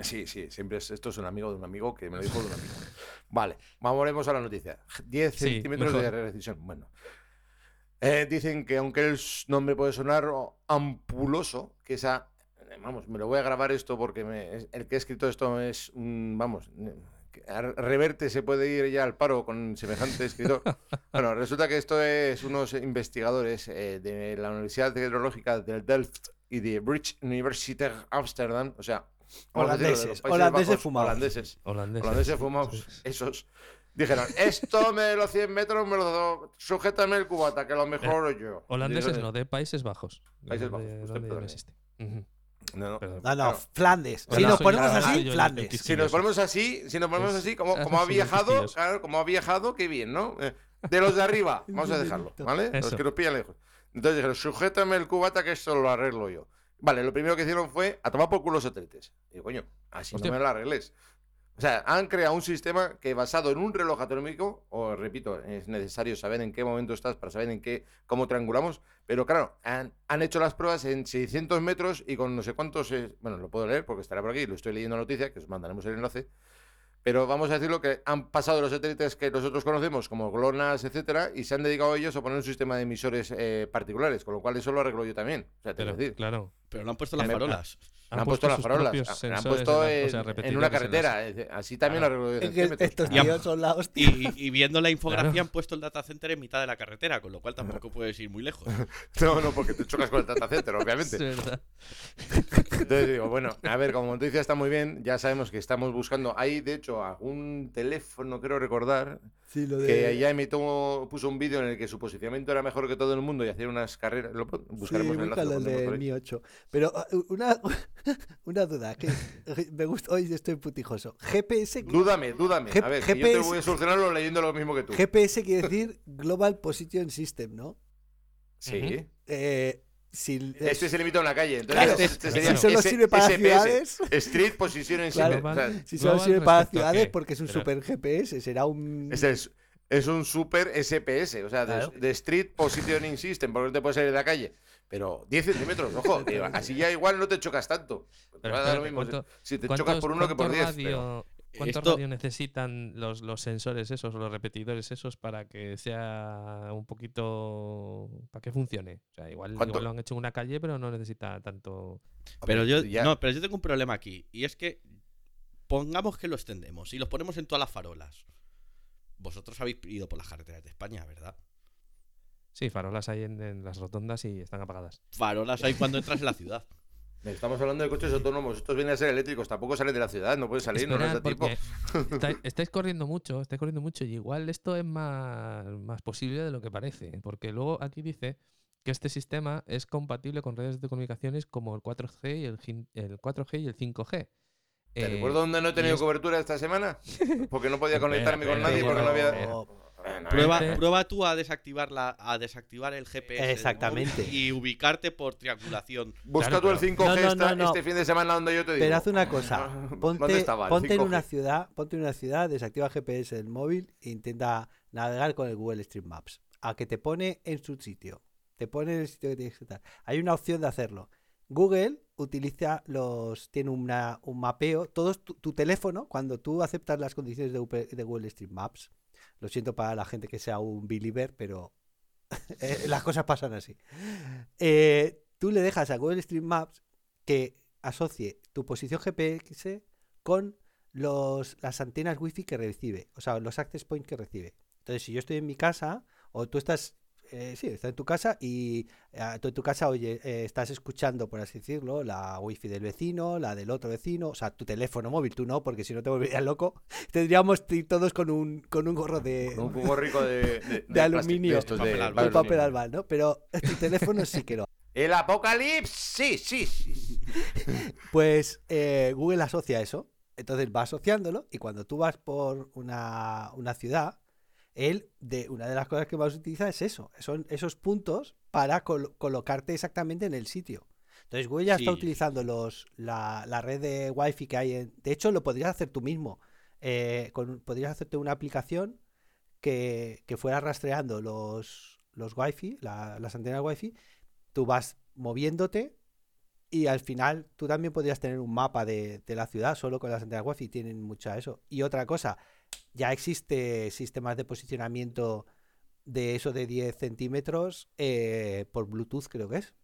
Sí, sí, siempre es, esto es un amigo de un amigo que me lo dijo de un amigo. Vale, volvemos a la noticia. 10 Sí, centímetros de mejor. precisión. Bueno. Eh, dicen que aunque el nombre puede sonar ampuloso, que esa... Vamos, me lo voy a grabar esto porque me- el que ha escrito esto es un... Vamos, Reverte se puede ir ya al paro con semejante escritor. Bueno, resulta que esto es unos investigadores eh, de la Universidad Tecnológica de Delft y de Bridge University Amsterdam, o sea, de Holandeses, holandeses Bajos, fumados. Holandeses, Holandés. holandeses fumados, esos. Dijeron, esto me de los 100 metros me lo sujétame el cubata, que lo mejoro yo. Holandeses no, de Países Bajos. Países Bajos, usted donde ya no perdone. No, no. Perdón. No, no, Claro. Flandes. Si nos ponemos así, Flandes. Si nos ponemos así, si nos ponemos así, como, como ha los viajado, claro, como ha viajado, qué bien, ¿no? Eh, De los de arriba, vamos a dejarlo, ¿vale? Los Eso. que nos pillan lejos. Entonces dijeron, sujétame el cubata que esto lo arreglo yo. Vale, lo primero que hicieron fue a tomar por culo los satélites. Digo, coño, así Hostia. no me lo arregles. O sea, han creado un sistema que basado en un reloj atómico, o repito, es necesario saber en qué momento estás para saber en qué, cómo triangulamos, pero claro, han, han hecho las pruebas en 600 metros y con no sé cuántos, eh, bueno, lo puedo leer porque estará por aquí, lo estoy leyendo en la noticia, que os mandaremos el enlace, pero vamos a decirlo que han pasado los satélites que nosotros conocemos como GLONASS, etcétera, y se han dedicado ellos a poner un sistema de emisores eh, particulares, con lo cual eso lo arreglo yo también. O sea, te Pero, decir, claro. Pero no han puesto las farolas. han, puesto, las farolas, han- han puesto en la- o en, sea, en repetidores una en las- carretera, así también Claro. yo Es que estos Y han- tíos son la hostia. Y, y viendo la infografía Claro. han puesto el data center en mitad de la carretera, con lo cual tampoco puedes ir muy lejos. No, no, porque te chocas con el data center, obviamente. Es verdad. Entonces digo, bueno, a ver, como noticia está muy bien, ya sabemos que estamos buscando. Hay, de hecho, algún teléfono, creo recordar, Sí, lo de... que ya emitió, puso un vídeo en el que su posicionamiento era mejor que todo el mundo y hacía unas carreras. Lo buscaremos sí, el enlace, lo búscalo, el pondremos por de ahí. Mi 8. Pero uh, una, una duda, que me gusta, hoy estoy putijoso. GPS, Dúdame, dúdame. G- A ver, que yo te GPS voy a solucionarlo leyendo lo mismo que tú. GPS quiere decir Global Position System, ¿no? Sí. Ujú. Eh, si, Este se limita a una calle. Entonces, Claro, este si sería solo S- sirve para SPS, ciudades. Street Positioning Claro. System. O sea, si solo sirve para ciudades porque es un Pero- super GPS, será un... Es, es un super SPS, o sea, de, Claro. de Street Positioning System, porque no te puedes salir de la calle. Pero 10 centímetros, ojo, así ya igual no te chocas tanto. Te Pero va a dar lo mismo ¿cuánto- si te ¿Cuántos- chocas por uno que por cuánto 10. pero- radio- ¿Cuánto Esto- radio necesitan los, los sensores esos los repetidores esos para que sea un poquito. para que funcione? O sea, igual, lo han hecho en una calle, pero no necesita tanto. Pero yo, ya- no, pero yo tengo un problema aquí. Y es que pongamos que lo extendemos y los ponemos en todas las farolas. Vosotros habéis ido por las carreteras de España, ¿verdad? Sí, farolas hay en, en las rotondas y están apagadas. Farolas hay cuando entras en la ciudad. Estamos hablando de coches autónomos, estos vienen a ser eléctricos, tampoco salen de la ciudad, no pueden salir, no Esperad, tiempo. porque estáis, estáis corriendo mucho, estáis corriendo mucho y igual esto es más, más posible de lo que parece. Porque luego aquí dice que este sistema es compatible con redes de comunicaciones como el 4G y el, el 4G y el 5G. ¿Te Eh, recuerdo dónde no he tenido es- cobertura esta semana? Porque no podía conectarme con nadie porque no había... Prueba, Este- prueba tú a desactivar la, a desactivar el GPS Exactamente. y ubicarte por triangulación. Busca Claro, tú el pero- 5G No, no, esta- no, no. este fin de semana donde yo te digo. Pero haz una cosa, ¿Dónde ponte, estaba el ponte en 5G? una ciudad, ponte en una ciudad, desactiva GPS del móvil e intenta navegar con el Google Street Maps. A que te pone en su sitio, te pone en el sitio que tienes que estar. Hay una opción de hacerlo. Google utiliza los, tiene una, un mapeo, todos tu, tu teléfono, cuando tú aceptas las condiciones de, UP de Google Street Maps, lo siento para la gente que sea un believer, pero eh, las cosas pasan así. Eh, tú le dejas a Google Street Maps que asocie tu posición GPS con los, las antenas wifi que recibe, o sea, los access points que recibe. Entonces, si yo estoy en mi casa, o tú estás, eh, sí, estás en tu casa y eh, tú en tu casa, oye, eh, estás escuchando, por así decirlo, la wifi del vecino, la del otro vecino, o sea, tu teléfono móvil, tú no, porque si no te volverías loco. Tendríamos que ir todos con un, con un gorro de, Con un cubo rico de, de, aluminio, de estos, de Papel papel de papel albal, ¿no? Pero tu teléfono sí que no. El apocalipsis, sí, sí. Pues eh, Google asocia eso. Entonces va asociándolo y cuando tú vas por una, una ciudad, él, de, una de las cosas que más utiliza es eso. Son esos puntos para col- colocarte exactamente en el sitio. Entonces Google ya está utilizando los, la, la red de Wi-Fi que hay. En, de hecho, lo podrías hacer tú mismo. Eh, con, podrías hacerte una aplicación que, que fuera rastreando los, los Wi-Fi, la- las antenas Wi-Fi. Tú vas moviéndote y al final tú también podrías tener un mapa de, de la ciudad solo con las antenas Wi-Fi. Tienen mucha eso. Y otra cosa, ya existe sistemas de posicionamiento de eso de 10 centímetros eh, por Bluetooth, creo que es.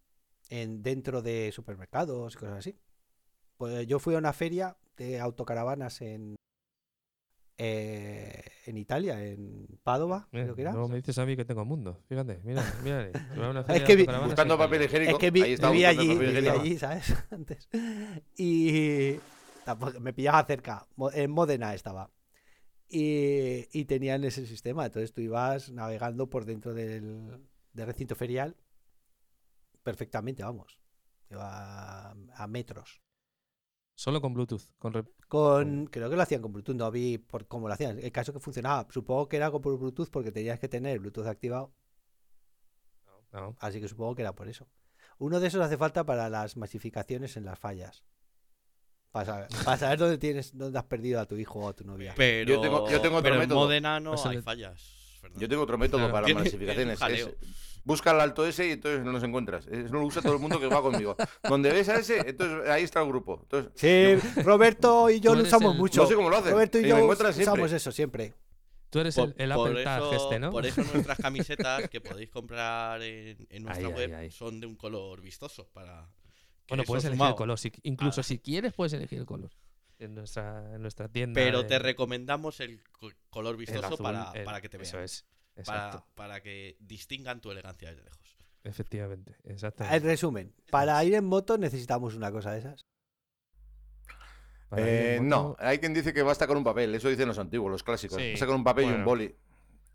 En, dentro de supermercados y cosas así. Pues yo fui a una feria de autocaravanas en, eh, en Italia, en Padova, Mira, creo que era. Luego me dices a mí que tengo mundo. Fíjate, mira, mira. Es que vi- Buscando papel higiénico. Es que vi- ahí allí, viví allí, ¿sabes? Antes. Y tampoco, me pillaba cerca, en Módena estaba. Y, y tenían ese sistema, entonces tú ibas navegando por dentro del, del recinto ferial perfectamente, vamos. A, a metros. Solo con Bluetooth. Con re- Con, creo que lo hacían con Bluetooth, no vi por cómo lo hacían. El caso que funcionaba, supongo que era con por Bluetooth porque tenías que tener Bluetooth activado, no. así que supongo que era por eso. Uno de esos hace falta para las masificaciones en las fallas. Para saber, para saber dónde tienes, dónde has perdido a tu hijo o a tu novia. Pero, Yo tengo- yo tengo otro pero en método. Modena no hay fallas. Fernando. Yo tengo otro método Claro. para las Tiene- masificaciones. tiene un es- jaleo. busca el alto ese y entonces no los encuentras. Eso lo usa todo el mundo que va conmigo. Donde ves a ese, entonces ahí está el grupo. Entonces, Sí, Roberto y yo lo usamos el- mucho. no sé cómo lo hacen. Roberto y yo siempre. usamos eso siempre. Tú eres Por, el, el por Apple Tag eso, este, ¿no? por eso nuestras camisetas que podéis comprar en, en nuestra Ahí, web ahí. son de un color vistoso para Bueno, eso puedes elegir el color. si- incluso Ah. si quieres, puedes elegir el color. En nuestra, en nuestra tienda. Pero de- te recomendamos el co- color el vistoso azul, para, el- para que te Eso vean. es. Para, para que distingan tu elegancia desde lejos. Efectivamente. En Exactamente. resumen, para ir en moto necesitamos una cosa de esas. Eh, en no, hay quien dice que basta con un papel. Eso dicen los antiguos, los clásicos. Sí, Basta con un papel y un boli.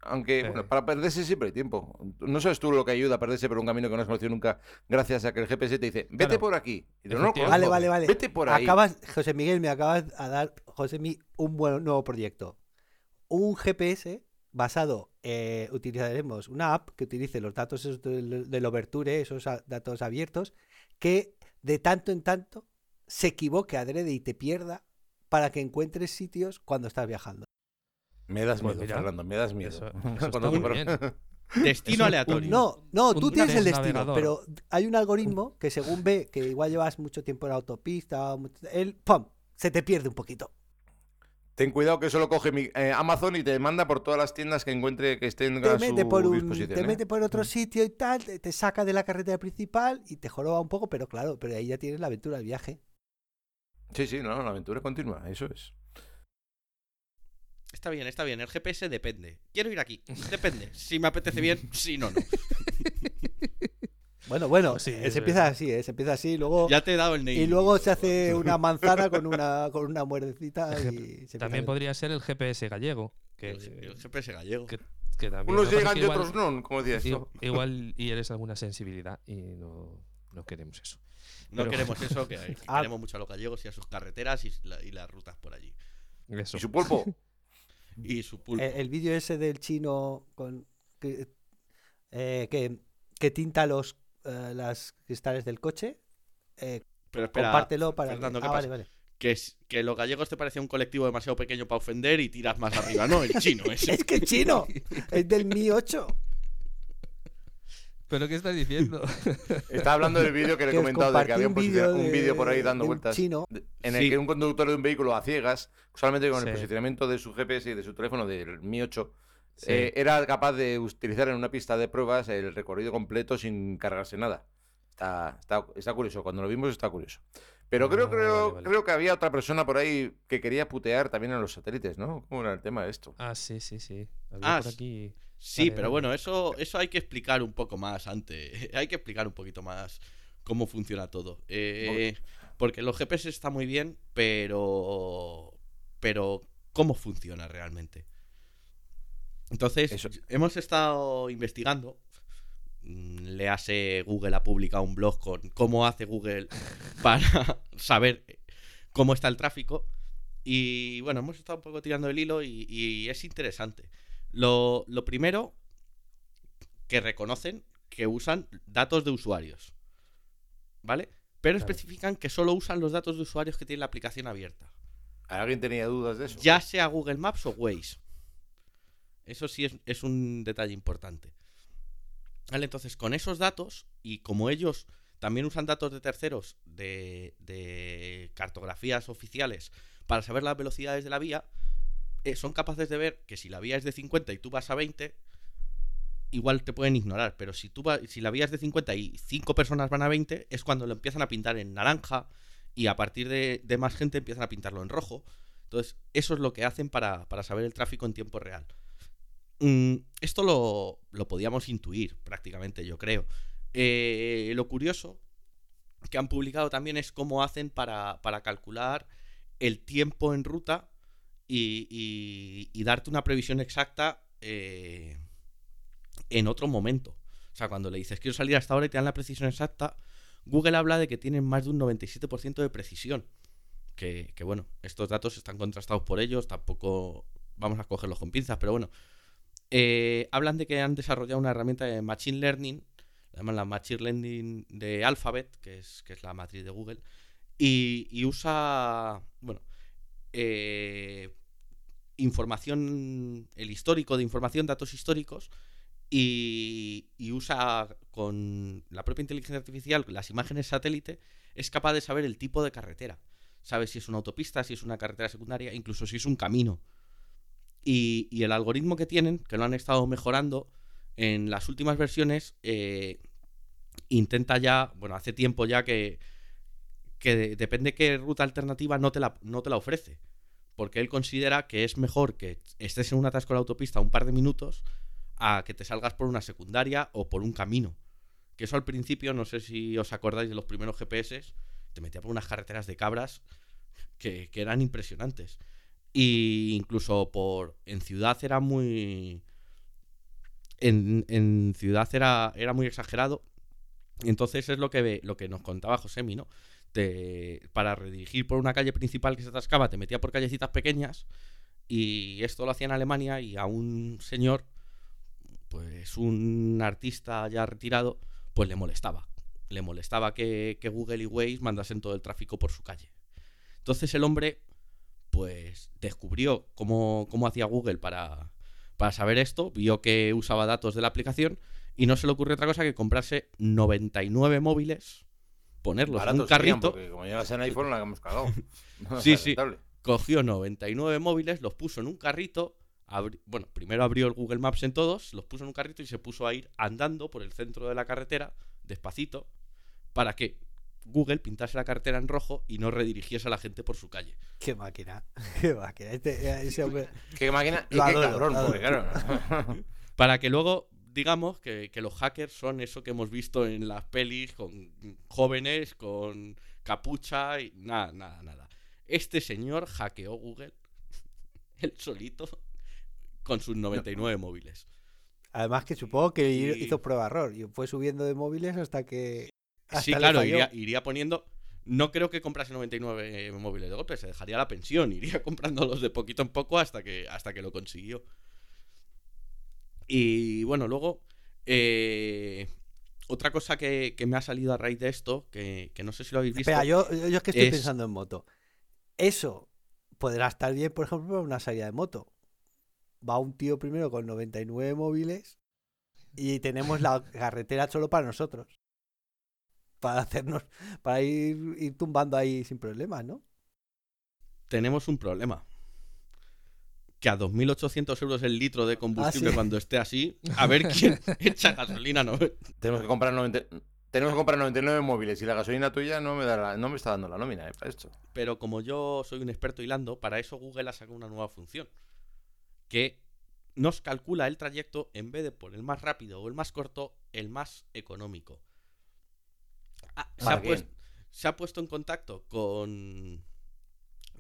Aunque, bueno, para perderse siempre hay tiempo. No sabes tú lo que ayuda a perderse por un camino que no has conocido nunca, gracias a que el GPS te dice, vete Claro. por aquí. Y tú, no. Vale, vale, vale. Vete por ahí. Acabas, José Miguel, me acabas a dar, José Mi, un buen nuevo proyecto. Un GPS basado, eh, utilizaremos una app que utilice los datos del, del Overture, esos a- datos abiertos, que de tanto en tanto se equivoque adrede y te pierda para que encuentres sitios cuando estás viajando. Me das Pues miedo, mira, Fernando, me das miedo. eso- eso Cuando está te muy pro- bien. Destino un- aleatorio. No, no, un tú tienes el destino, navegador. pero hay un algoritmo que según ve que igual llevas mucho tiempo en la autopista, él, ¡pum!, se te pierde un poquito. Ten cuidado que eso lo coge mi- eh, Amazon y te manda por todas las tiendas que encuentre que estén te a mete su por un, disposición. te ¿eh? mete por otro sitio y tal, te, te saca de la carretera principal y te joroba un poco, pero claro, pero ahí ya tienes la aventura del viaje. Sí, sí, no, la aventura continúa, eso es. Está bien, está bien. El GPS depende. Quiero ir aquí. Depende. Si me apetece bien, si no, no. Bueno, bueno, sí, eh, se empieza así, eh, se empieza así, luego Ya te he dado el name. y luego se hace una manzana con una con una muerdecita y se empieza También podría ser el GPS gallego. Que, El, el GPS gallego. que- que también. Unos llegan y igual- otros no, como decías i- tú. Igual y eres alguna sensibilidad y no, no queremos eso. No Pero- queremos eso, que, que Ah. queremos mucho a los gallegos y a sus carreteras y, la- y las rutas por allí. Eso. Y su pulpo. Y su pulpo. Eh, el vídeo ese del chino con que, eh, que, que tinta los eh, las cristales del coche, eh, Pero espera, compártelo para Fernando, que... ¿qué Ah, pasa? vale, vale. Que, es- que los gallegos te parecía un colectivo demasiado pequeño para ofender y tiras más arriba. No, el chino ese. Es que es chino, es del Mi 8. ¿Pero qué estás diciendo? Está hablando del vídeo que le he comentado de que había un, vídeo un vídeo por ahí dando vueltas. chino. En el Sí. que un conductor de un vehículo a ciegas, solamente con Sí. el posicionamiento de su GPS y de su teléfono del Mi 8, Sí. eh, era capaz de utilizar en una pista de pruebas el recorrido completo sin cargarse nada. Está, está, está curioso, cuando lo vimos está curioso. Pero creo, Ah, creo, vale, vale. creo que había otra persona por ahí que quería putear también a los satélites, ¿no? ¿Cómo era el tema de esto? Ah, sí, sí, sí. Había Ah, por aquí. Sí, pero bueno, eso, eso hay que explicar un poco más antes. Hay que explicar un poquito más cómo funciona todo. Eh, porque los GPS está muy bien, pero. Pero, ¿cómo funciona realmente? Entonces, Eso- hemos estado investigando. Mm, Le hace Google ha publicado un blog con cómo hace Google para saber cómo está el tráfico. Y bueno, hemos estado un poco tirando el hilo y, y es interesante. Lo, lo primero que reconocen que usan datos de usuarios. ¿Vale? Pero Claro. especifican que solo usan los datos de usuarios que tienen la aplicación abierta. ¿Alguien tenía dudas de eso? Ya sea Google Maps o Waze. Eso sí es, es un detalle importante. Vale, entonces con esos datos, y como ellos también usan datos de terceros de, de cartografías oficiales para saber las velocidades de la vía, son capaces de ver que si la vía es de 50 y tú vas a 20, igual te pueden ignorar, pero si, tú va- si la vía es de 50 y 5 personas van a 20, es cuando lo empiezan a pintar en naranja y a partir de, de más gente empiezan a pintarlo en rojo. Entonces, eso es lo que hacen para, para saber el tráfico en tiempo real. Mm, esto lo, lo podíamos intuir prácticamente, yo creo. Eh, lo curioso que han publicado también es cómo hacen para, para calcular el tiempo en ruta y, y- y darte una previsión exacta eh, en otro momento. O sea, cuando le dices quiero salir hasta ahora y te dan la precisión exacta, Google habla de que tienen más de un 97% de precisión. Que, bueno, estos datos están contrastados por ellos, tampoco vamos a cogerlos con pinzas, pero bueno. Eh, hablan de que han desarrollado una herramienta de Machine Learning, la llaman la Machine Learning de Alphabet, que es, que es la matriz de Google, y, y usa, bueno, eh, información, el histórico de información, datos históricos, y, y usa con la propia inteligencia artificial, las imágenes satélite, es capaz de saber el tipo de carretera. Sabe si es una autopista, si es una carretera secundaria, incluso si es un camino. Y, el algoritmo que tienen, que lo han estado mejorando en las últimas versiones, eh, intenta ya, bueno, hace tiempo ya que, que de- depende qué ruta alternativa no te, la, no te la ofrece. Porque él considera que es mejor que estés en un atasco de la autopista un par de minutos a que te salgas por una secundaria o por un camino. Que eso al principio, no sé si os acordáis de los primeros GPS, te metía por unas carreteras de cabras que, que eran impresionantes. Y incluso por. En ciudad era muy. En, en ciudad era, era muy exagerado. Entonces es lo que, ve- lo que nos contaba Josemi, ¿no? Para redirigir por una calle principal que se atascaba, te metía por callecitas pequeñas. Y esto lo hacía en Alemania y a un señor, pues un artista ya retirado, pues le molestaba. Le molestaba que, que Google y Waze mandasen todo el tráfico por su calle. Entonces el hombre, pues descubrió cómo, cómo hacía Google para, para saber esto, vio que usaba datos de la aplicación y no se le ocurrió otra cosa que comprarse 99 móviles, ponerlos en un serían, carrito. porque como llevas en iPhone la hemos cagado. No Sí, sí. cogió 99 móviles, los puso en un carrito. abri- bueno, primero abrió el Google Maps en todos, los puso en un carrito y se puso a ir andando por el centro de la carretera, despacito, para que Google pintase la carretera en rojo y no redirigiese a la gente por su calle. Qué máquina. Qué máquina. Este- ese hombre. Qué máquina y qué cabrón, lo porque claro. Para que luego digamos que, que los hackers son eso que hemos visto en las pelis con jóvenes, con capucha y nada, nada, nada. Este señor hackeó Google, él solito, con sus 99 móviles. Además que supongo que Y- hizo prueba error y fue subiendo de móviles hasta que. hasta sí, claro, iría, iría poniendo. No creo que comprase 99 móviles de golpe, se dejaría la pensión, iría comprándolos de poquito en poco hasta que, hasta que lo consiguió. Y bueno, luego, eh, otra cosa que, que me ha salido a raíz de esto, que, que no sé si lo habéis visto. Espera, yo, yo es que estoy es- pensando en moto. Eso podrá estar bien, por ejemplo, para una salida de moto. Va un tío primero con 99 móviles y tenemos la carretera solo para nosotros. Para hacernos, para ir, ir tumbando ahí sin problemas, ¿no? tenemos un problema. Que a 2.800 euros el litro de combustible Ah, sí. cuando esté así, a ver quién echa gasolina. No, Tenemos que comprar 90, tenemos que comprar 99 móviles y la gasolina tuya no me, da la- no me está dando la nómina, ¿eh? Para esto. Pero como yo soy un experto hilando, para eso Google ha sacado una nueva función. Que nos calcula el trayecto en vez de por el más rápido o el más corto, el más económico. Ah, se, ¿Para ha puesto, se ha puesto en contacto con,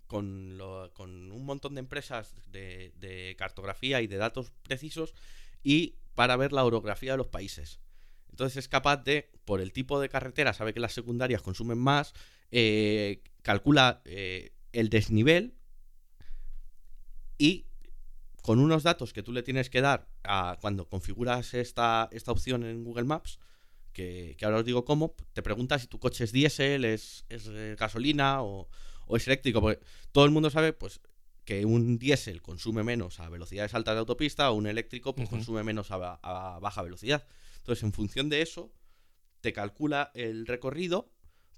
con, lo- con un montón de empresas de, de cartografía y de datos precisos y para ver la orografía de los países. Entonces es capaz de, por el tipo de carretera, sabe que las secundarias consumen más, eh, calcula eh, el desnivel y con unos datos que tú le tienes que dar a cuando configuras esta, esta opción en Google Maps, que, que ahora os digo cómo, te pregunta si tu coche es diésel, es, eh, gasolina o, o es eléctrico, porque todo el mundo sabe pues que un diésel consume menos a velocidades altas de autopista o un eléctrico pues, consume menos a, ba- a baja velocidad. Entonces, en función de eso, te calcula el recorrido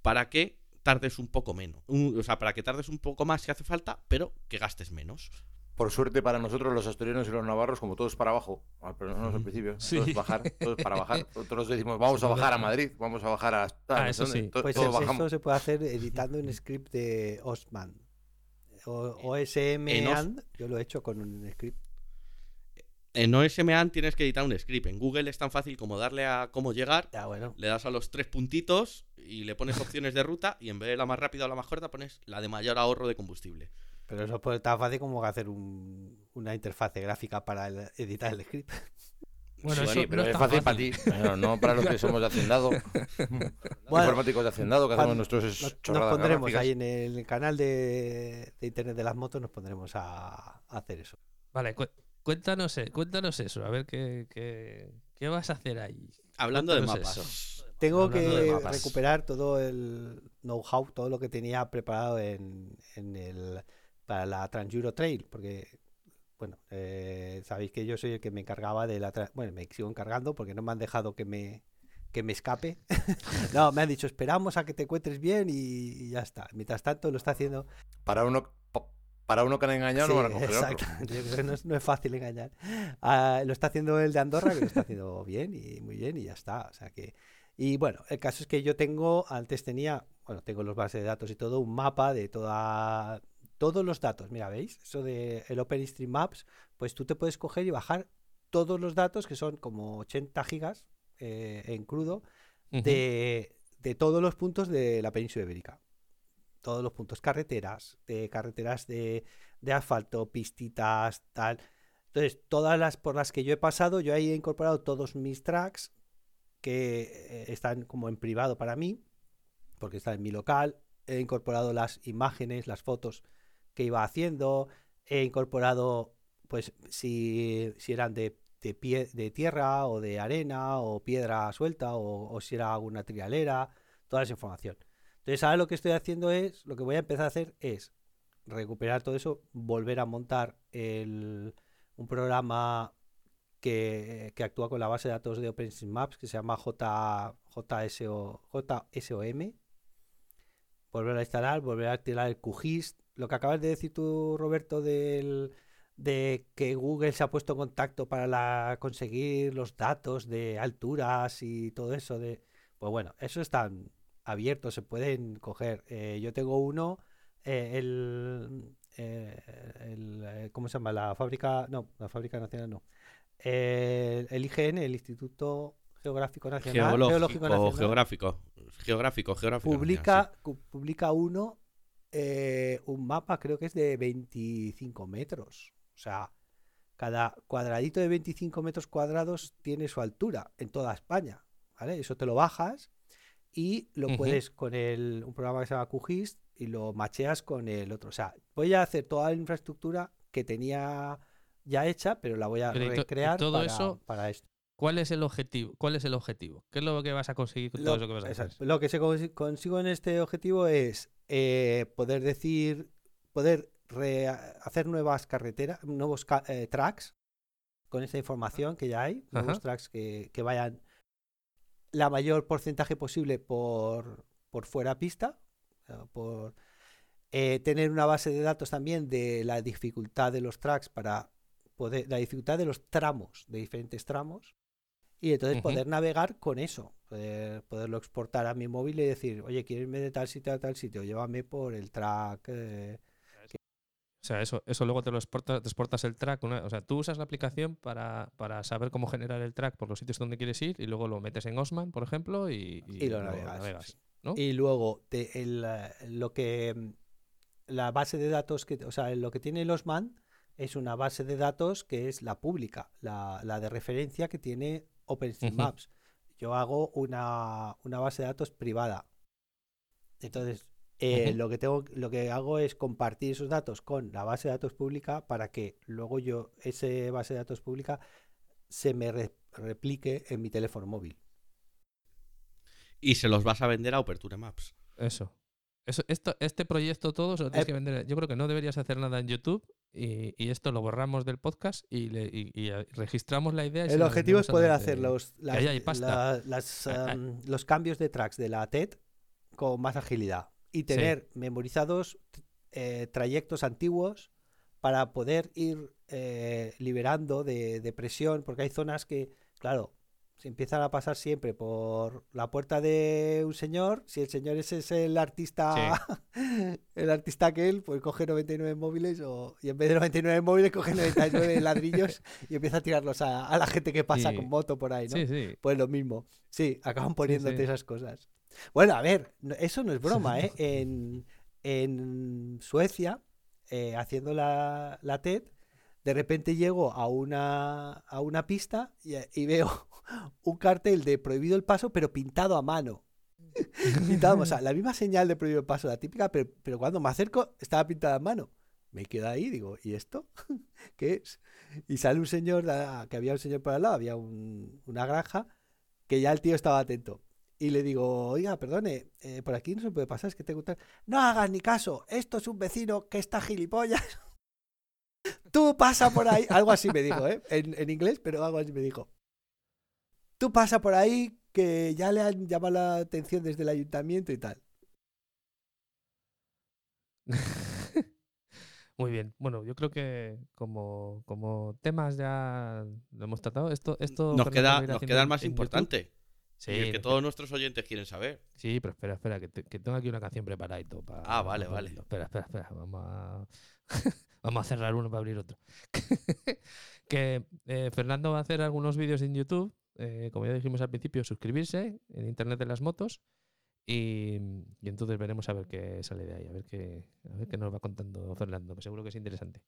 para que tardes un poco menos. Un- o sea, para que tardes un poco más si hace falta, pero que gastes menos. Por suerte para nosotros, los asturianos y los navarros, como todos para abajo, al, pero no, al principio, Sí. todos bajar, todos para bajar. Nosotros decimos, vamos a bajar a. Madrid, vamos a bajar a... Ah, eso sé dónde, sí. to- Pues todos se puede hacer editando un script de Osman. O, OSM Os- and, yo lo he hecho con un script. En OSMAN tienes que editar un script. En Google es tan fácil como darle a cómo llegar, Ya, bueno. le das a los tres puntitos y le pones opciones de ruta y en vez de la más rápida o la más corta pones la de mayor ahorro de combustible. Pero eso es tan fácil como hacer un- una interfase gráfica para el- editar el script. Bueno, Sí, eso pero no es fácil para ti, pero no para los que somos de hacendado, Bueno, informáticos de hacendado, que cuando hacemos nuestros Nos, pondremos gráficas. ahí en el canal de, de internet de las motos, nos pondremos a, a hacer eso. Vale, cu- cuéntanos, eh, cuéntanos eso, a ver qué, qué, qué vas a hacer ahí. Hablando de mapas. Tengo Hablando de que mapas. recuperar todo el know-how, todo lo que tenía preparado en, en el, para la Transeuro Trail, porque, bueno, eh, sabéis que yo soy el que me encargaba de la... Bueno, me sigo encargando porque no me han dejado que me, que me escape. no, me han dicho, esperamos a que te encuentres bien y, y ya está. Mientras tanto, lo está haciendo... Para uno, pa- para uno que han engañado, no Sí, van a coger otro. exacto. Que no es, no es fácil engañar. Ah, lo está haciendo el de Andorra, que lo está haciendo bien y muy bien y ya está. O sea que. Y bueno, el caso es que yo tengo, antes tenía, bueno, tengo los bases de datos y todo, un mapa de toda, todos los datos. Mira, ¿veis? Eso de el OpenStreetMaps, pues tú te puedes coger y bajar todos los datos, que son como 80 gigas eh, en crudo, de, de todos los puntos de la península ibérica. Todos los puntos, carreteras, de carreteras de, de asfalto, pistitas, tal. Entonces, todas las por las que yo he pasado, yo ahí he incorporado todos mis tracks que eh, están como en privado para mí, porque están en mi local. He incorporado las imágenes, las fotos que iba haciendo. He incorporado, pues, si, si eran de, de, pie, de tierra o de arena o piedra suelta o, o si era alguna trialera, toda esa información. Entonces, ahora lo que estoy haciendo es, lo que voy a empezar a hacer es recuperar todo eso, volver a montar el, un programa que, que actúa con la base de datos de OpenStreetMaps que se llama J, JSO, JSOM. Volver a instalar, volver a tirar el QGIS. Lo que acabas de decir tú, Roberto, del, de que Google se ha puesto en contacto para la- conseguir los datos de alturas y todo eso. De, pues bueno, eso están abiertos, se pueden coger. Eh, yo tengo uno, eh, el, eh, el, ¿cómo se llama? La fábrica, no, la fábrica nacional no. El IGN, el Instituto Geográfico Nacional, Geológico, Nacional, geográfico. Geográfico, geográfico. publica, publica uno, eh, un mapa, creo que es de 25 metros. O sea, cada cuadradito de 25 metros cuadrados tiene su altura en toda España. ¿Vale? Eso te lo bajas y lo puedes con el, un programa que se llama QGIS y lo macheas con el otro. O sea, voy a hacer toda la infraestructura que tenía ya hecha, pero la voy a Pero y to- y recrear todo para, eso para esto. ¿Cuál es el objetivo? ¿Cuál es el objetivo? ¿Qué es lo que vas a conseguir con todo eso que vas a hacer? exacto. Lo que se consi- consigo en este objetivo es eh, poder decir, poder hacer nuevas carreteras, nuevos ca- eh, tracks con esta información que ya hay, nuevos Ajá. tracks que, que vayan la mayor porcentaje posible por, por fuera pista, eh, por eh, tener una base de datos también de la dificultad de los tracks para poder, la dificultad de los tramos, de diferentes tramos, y entonces poder navegar con eso, poder- poderlo exportar a mi móvil y decir, oye, quiero irme de tal sitio a tal sitio, llévame por el track. eh, O sea, eso, eso luego te lo exportas, te exportas el track. una- o sea, tú usas la aplicación para, para saber cómo generar el track por los sitios donde quieres ir y luego lo metes en Osman, por ejemplo, y, y lo navegas. sí. ¿no? Y luego te- el, lo que mm, la base de datos que, o sea, lo que tiene los MAN es una base de datos que es la pública, la, la de referencia que tiene OpenStreetMaps. Yo hago una, una base de datos privada. Entonces, eh, lo que tengo, lo que hago es compartir esos datos con la base de datos pública para que luego yo, ese base de datos pública, se me re- replique en mi teléfono móvil. Y se los vas a vender a Aperture Maps. Eso. Eso, esto, este proyecto todo se lo tienes Eh, que vender. Yo creo que no deberías hacer nada en YouTube y, y esto lo borramos del podcast y, le, y- y, registramos la idea. El objetivo es poder hacer los, las- la- las, los cambios de tracks de la TED con más agilidad y tener memorizados eh, trayectos antiguos para poder ir eh, liberando de, de presión, porque hay zonas que, claro, se empiezan a pasar siempre por la puerta de un señor. Si el señor ese es el artista, el artista aquel, pues coge 99 móviles o, y en vez de 99 móviles coge 99 ladrillos y empieza a tirarlos a, a la gente que pasa con moto por ahí, ¿no? Sí, sí. Pues lo mismo. Sí, acaban poniéndote esas cosas. Bueno, a ver, eso no es broma, ¿eh? En, en Suecia, eh, haciendo la, la TED, de repente llego a una, a una pista y, y veo un cartel de prohibido el paso, pero pintado a mano. pintado, o sea, la misma señal de prohibido el paso, la típica, pero, pero cuando me acerco estaba pintada a mano. Me quedo ahí, digo, ¿y esto? ¿Qué es? Y sale un señor, que había un señor por al lado, había un- una granja, que ya el tío estaba atento. Y le digo, oiga, perdone, eh, por aquí no se puede pasar, es que tengo. No hagas ni caso, esto es un vecino que está gilipollas. Tú pasa por ahí, algo así me dijo, ¿eh? En, en inglés, pero algo así me dijo. Tú pasa por ahí que ya le han llamado la atención desde el ayuntamiento y tal. Muy bien. Bueno, yo creo que como, como temas ya lo hemos tratado. Esto, esto Nos queda, nos queda el más en YouTube. importante. Sí, y el que todos nuestros oyentes quieren saber. Sí, pero espera, espera, que, te- que tengo aquí una canción preparada y todo. para- Ah, vale, para vale. Espera, espera, espera. Vamos a, vamos a cerrar uno para abrir otro. que eh, Fernando va a hacer algunos vídeos en YouTube. eh, como ya dijimos al principio, suscribirse en Internet de las Motos. Y, entonces veremos a ver qué sale de ahí, a ver qué, a ver qué nos va contando Fernando, que seguro que es interesante.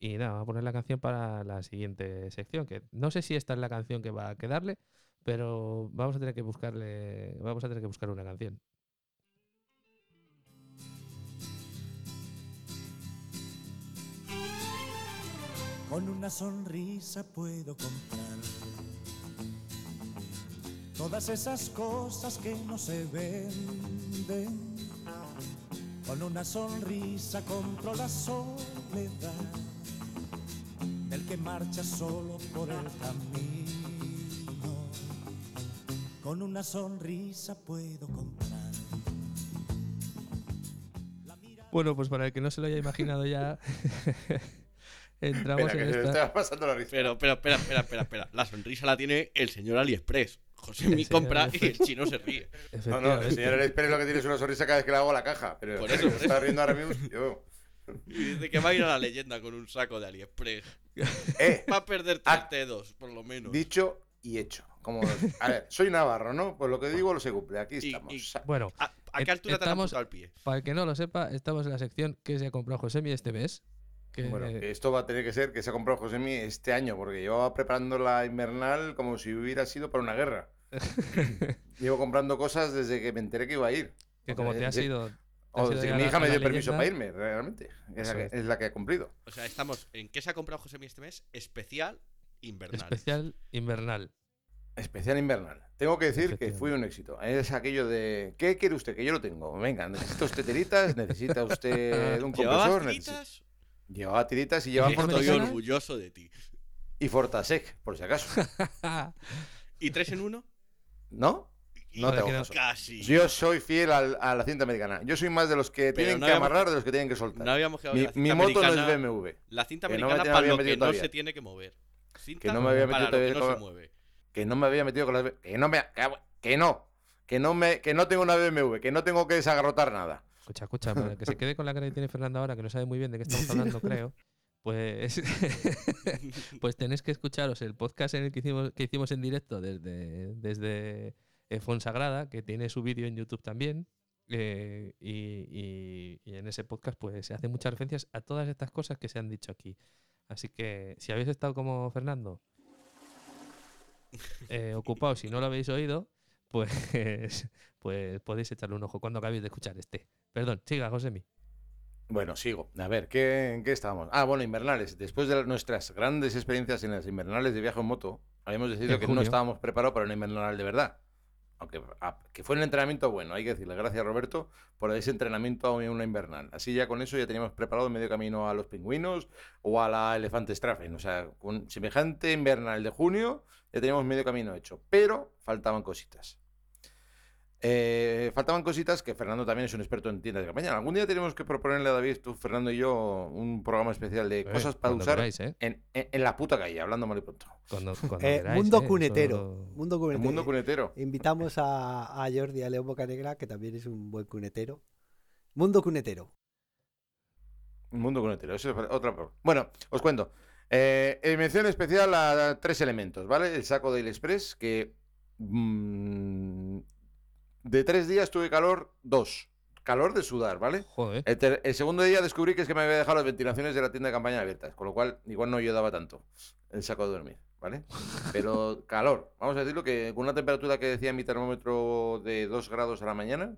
Y nada, vamos a poner la canción para la siguiente sección, que no sé si esta es la canción que va a quedarle, pero vamos a tener que buscarle, vamos a tener que buscar una canción. Con una sonrisa puedo comprar todas esas cosas que no se venden. Con una sonrisa compro la soledad del que marcha solo por el camino. Con una sonrisa puedo comprar. Bueno, pues para el que no se lo haya imaginado ya, entramos Espera, que en se me esta. estaba pasando la risa. Pero, pero, espera, espera, espera, espera. La sonrisa la tiene el señor AliExpress. José mi compra y el AliExpress. chino se ríe. No, no, el señor Alex Pérez lo que tiene es una sonrisa cada vez que le hago la caja. Pero Por eso, por está riendo ahora mismo. Yo. Y dice que va a ir a la leyenda con un saco de AliExpress. Eh, Va a perder tres Ah. dedos, por lo menos. dicho y hecho. Como, a ver, soy navarro, ¿no? Pues lo que digo lo se cumple. Aquí estamos. y- Bueno, ¿A, a qué Et- altura estamos- el pie? para el que no lo sepa, estamos en la sección que se ha comprado Josemi este mes. Que, Bueno, esto va a tener que ser que se ha comprado Josemi este año, porque llevaba preparando la invernal como si hubiera sido para una guerra. Llevo comprando cosas desde que me enteré que iba a ir. que como te has de- ido. O desde que mi hija me dio permiso leyenda, para irme, realmente. Es la, que, es. es la que ha cumplido. O sea, estamos en qué se ha comprado José mi este mes? Especial invernal. Especial invernal. Especial invernal. Tengo que decir que fue un éxito. Es aquello de, ¿qué quiere usted? Que yo lo tengo. Venga, necesita usted tiritas, necesita usted un ¿Llevabas compresor. necesi- tiritas? Llevaba tiritas y llevaba ¿Tiritas Estoy Fortasec americanas? orgulloso de ti. y Fortasec, por si acaso. ¿Y tres en uno? ¿No? No te hago. Casi. Yo soy fiel al- a la cinta americana. Yo soy más de los que Pero tienen no que habíamos- amarrar de los que tienen que soltar. No habíamos quedado mi la mi moto no es americana- BMW. La cinta Que no me americana para lo que no se tiene que mover. Cinta Que no me había para metido lo que no se mueve. que no me había metido con las... Que no me... Que no. Que no, me, que no tengo una BMW, que no tengo que desagarrotar nada. Escucha, escucha, para que se quede con la cara que tiene Fernando ahora, que no sabe muy bien de qué estamos hablando, creo. Pues, pues tenéis que escucharos el podcast en el que hicimos, que hicimos en directo desde, desde eh, Fonsagrada, que tiene su vídeo en YouTube también. eh, y, y- y en ese podcast pues se hacen muchas referencias a todas estas cosas que se han dicho aquí. Así que si habéis estado como Fernando, eh, ocupados y no lo habéis oído, pues, pues podéis echarle un ojo cuando acabéis de escuchar este. Perdón, siga, Josemi. Bueno, sigo. A ver, ¿qué, ¿en qué estábamos? Ah, bueno, invernales. Después de nuestras grandes experiencias en las invernales de viaje en moto, habíamos decidido En que no estábamos preparados para una invernal de verdad. Aunque ah, que fue un entrenamiento bueno, hay que decirle gracias Roberto por ese entrenamiento a una invernal. Así ya con eso ya teníamos preparado medio camino a los pingüinos o a la elefante Strafen. O sea, con semejante invernal de junio ya teníamos medio camino hecho. Pero faltaban cositas. Eh, faltaban cositas que Fernando también es un experto en tiendas de campaña. Algún día tenemos que proponerle a David, tú, Fernando y yo, un programa especial de Eh, cosas para usar queráis, ¿eh? en, en- en la puta calle, hablando mal y pronto. Cuando, cuando Eh, queráis, mundo ¿eh? cunetero. Mundo cunetero. mundo cunetero. Invitamos a, a Jordi a León Bocanegra, que también es un buen cunetero. Mundo cunetero. Un mundo cunetero. Eso es otra. Bueno, os cuento. Mención especial a tres elementos, ¿vale? El saco del Express, que mm, de tres días tuve calor, dos. Calor de sudar, ¿vale? Joder. El, ter- el segundo día descubrí que es que me había dejado las ventilaciones de la tienda de campaña abiertas, con lo cual igual no ayudaba tanto el saco de dormir, ¿vale? Pero calor, vamos a decirlo que con una temperatura que decía mi termómetro de 2 grados a la mañana,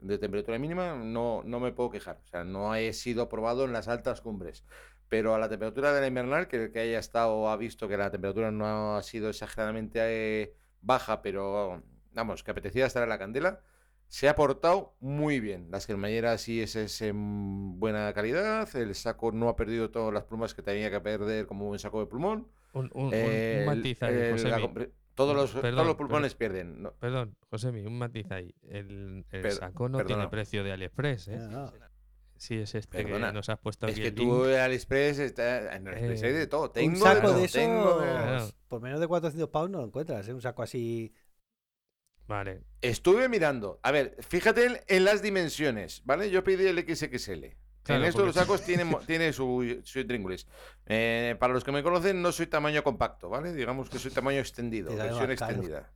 de temperatura mínima, no, no me puedo quejar. O sea, no he sido probado en las altas cumbres. Pero a la temperatura de la invernal, que el que haya estado ha visto que la temperatura no ha sido exageradamente eh, baja, pero vamos, que apetecía estar en la candela, se ha portado muy bien. Las cremalleras sí es, es en buena calidad. El saco no ha perdido todas las plumas que tenía que perder como un saco de plumón. Un, un, un- un matiz ahí, el- la todos, los, Perdón, todos los perdón. pulmones pierden. ¿no? Perdón, Josemi, un matiz ahí. El, el Per- saco no perdona. tiene precio de AliExpress, ¿eh? Ah, Sí, es este Perdona. que nos has puesto Es aquí que el tú link. en AliExpress, está, en AliExpress Eh, hay de todo. un Tengo saco todo, de tengo Claro. por menos de 400 pounds no lo encuentras, ¿eh? Un saco así. Vale. Estuve mirando. A ver, fíjate en, en las dimensiones, ¿vale? Yo pedí el XXL. Claro, en estos los porque- sacos tienen, mo- tiene su, su intríngulis. Eh, para los que me conocen, no soy tamaño compacto, ¿vale? Digamos que soy tamaño extendido, versión extendida.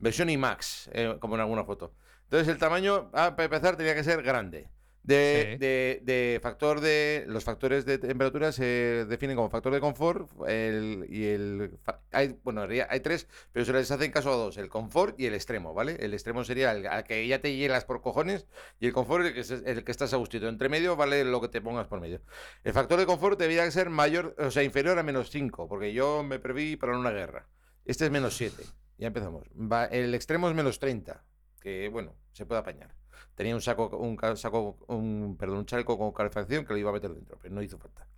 Versión IMAX, eh, como en alguna foto. Entonces el tamaño, ah, para empezar, tenía que ser grande. De, Sí. de- de factor de. Los factores de temperatura se definen como factor de confort el, y el. Hay, bueno, hay tres, pero se les hacen caso a dos: el confort y el extremo, ¿vale? El extremo sería el al que ya te hielas por cojones y el confort el que, es- el que estás a gustito. Entre medio vale lo que te pongas por medio. El factor de confort debería ser mayor, o sea, inferior a menos 5, porque yo me preví para una guerra. Este es menos 7. Ya empezamos. Va- el extremo es menos 30, que bueno, se puede apañar. Tenía un saco, un saco, un, perdón, un chaleco con calefacción que lo iba a meter dentro, pero no hizo falta.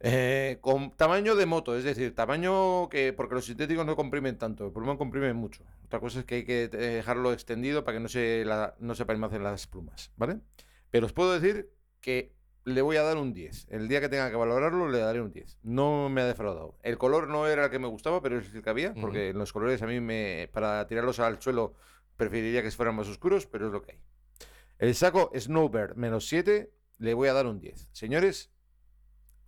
Eh, con tamaño de moto, es decir, tamaño que, porque los sintéticos no comprimen tanto, el pulmón comprime mucho. Otra cosa es que hay que eh, dejarlo extendido para que no se, la, no se palmacen las plumas, ¿vale? Pero os puedo decir que le voy a dar un 10. El día que tenga que valorarlo, le daré un 10. No me ha defraudado. El color no era el que me gustaba, pero es el que había, porque los colores a mí, me, para tirarlos al suelo, preferiría que fueran más oscuros, pero es lo que hay. El saco Snowbird menos 7, le voy a dar un 10. Señores,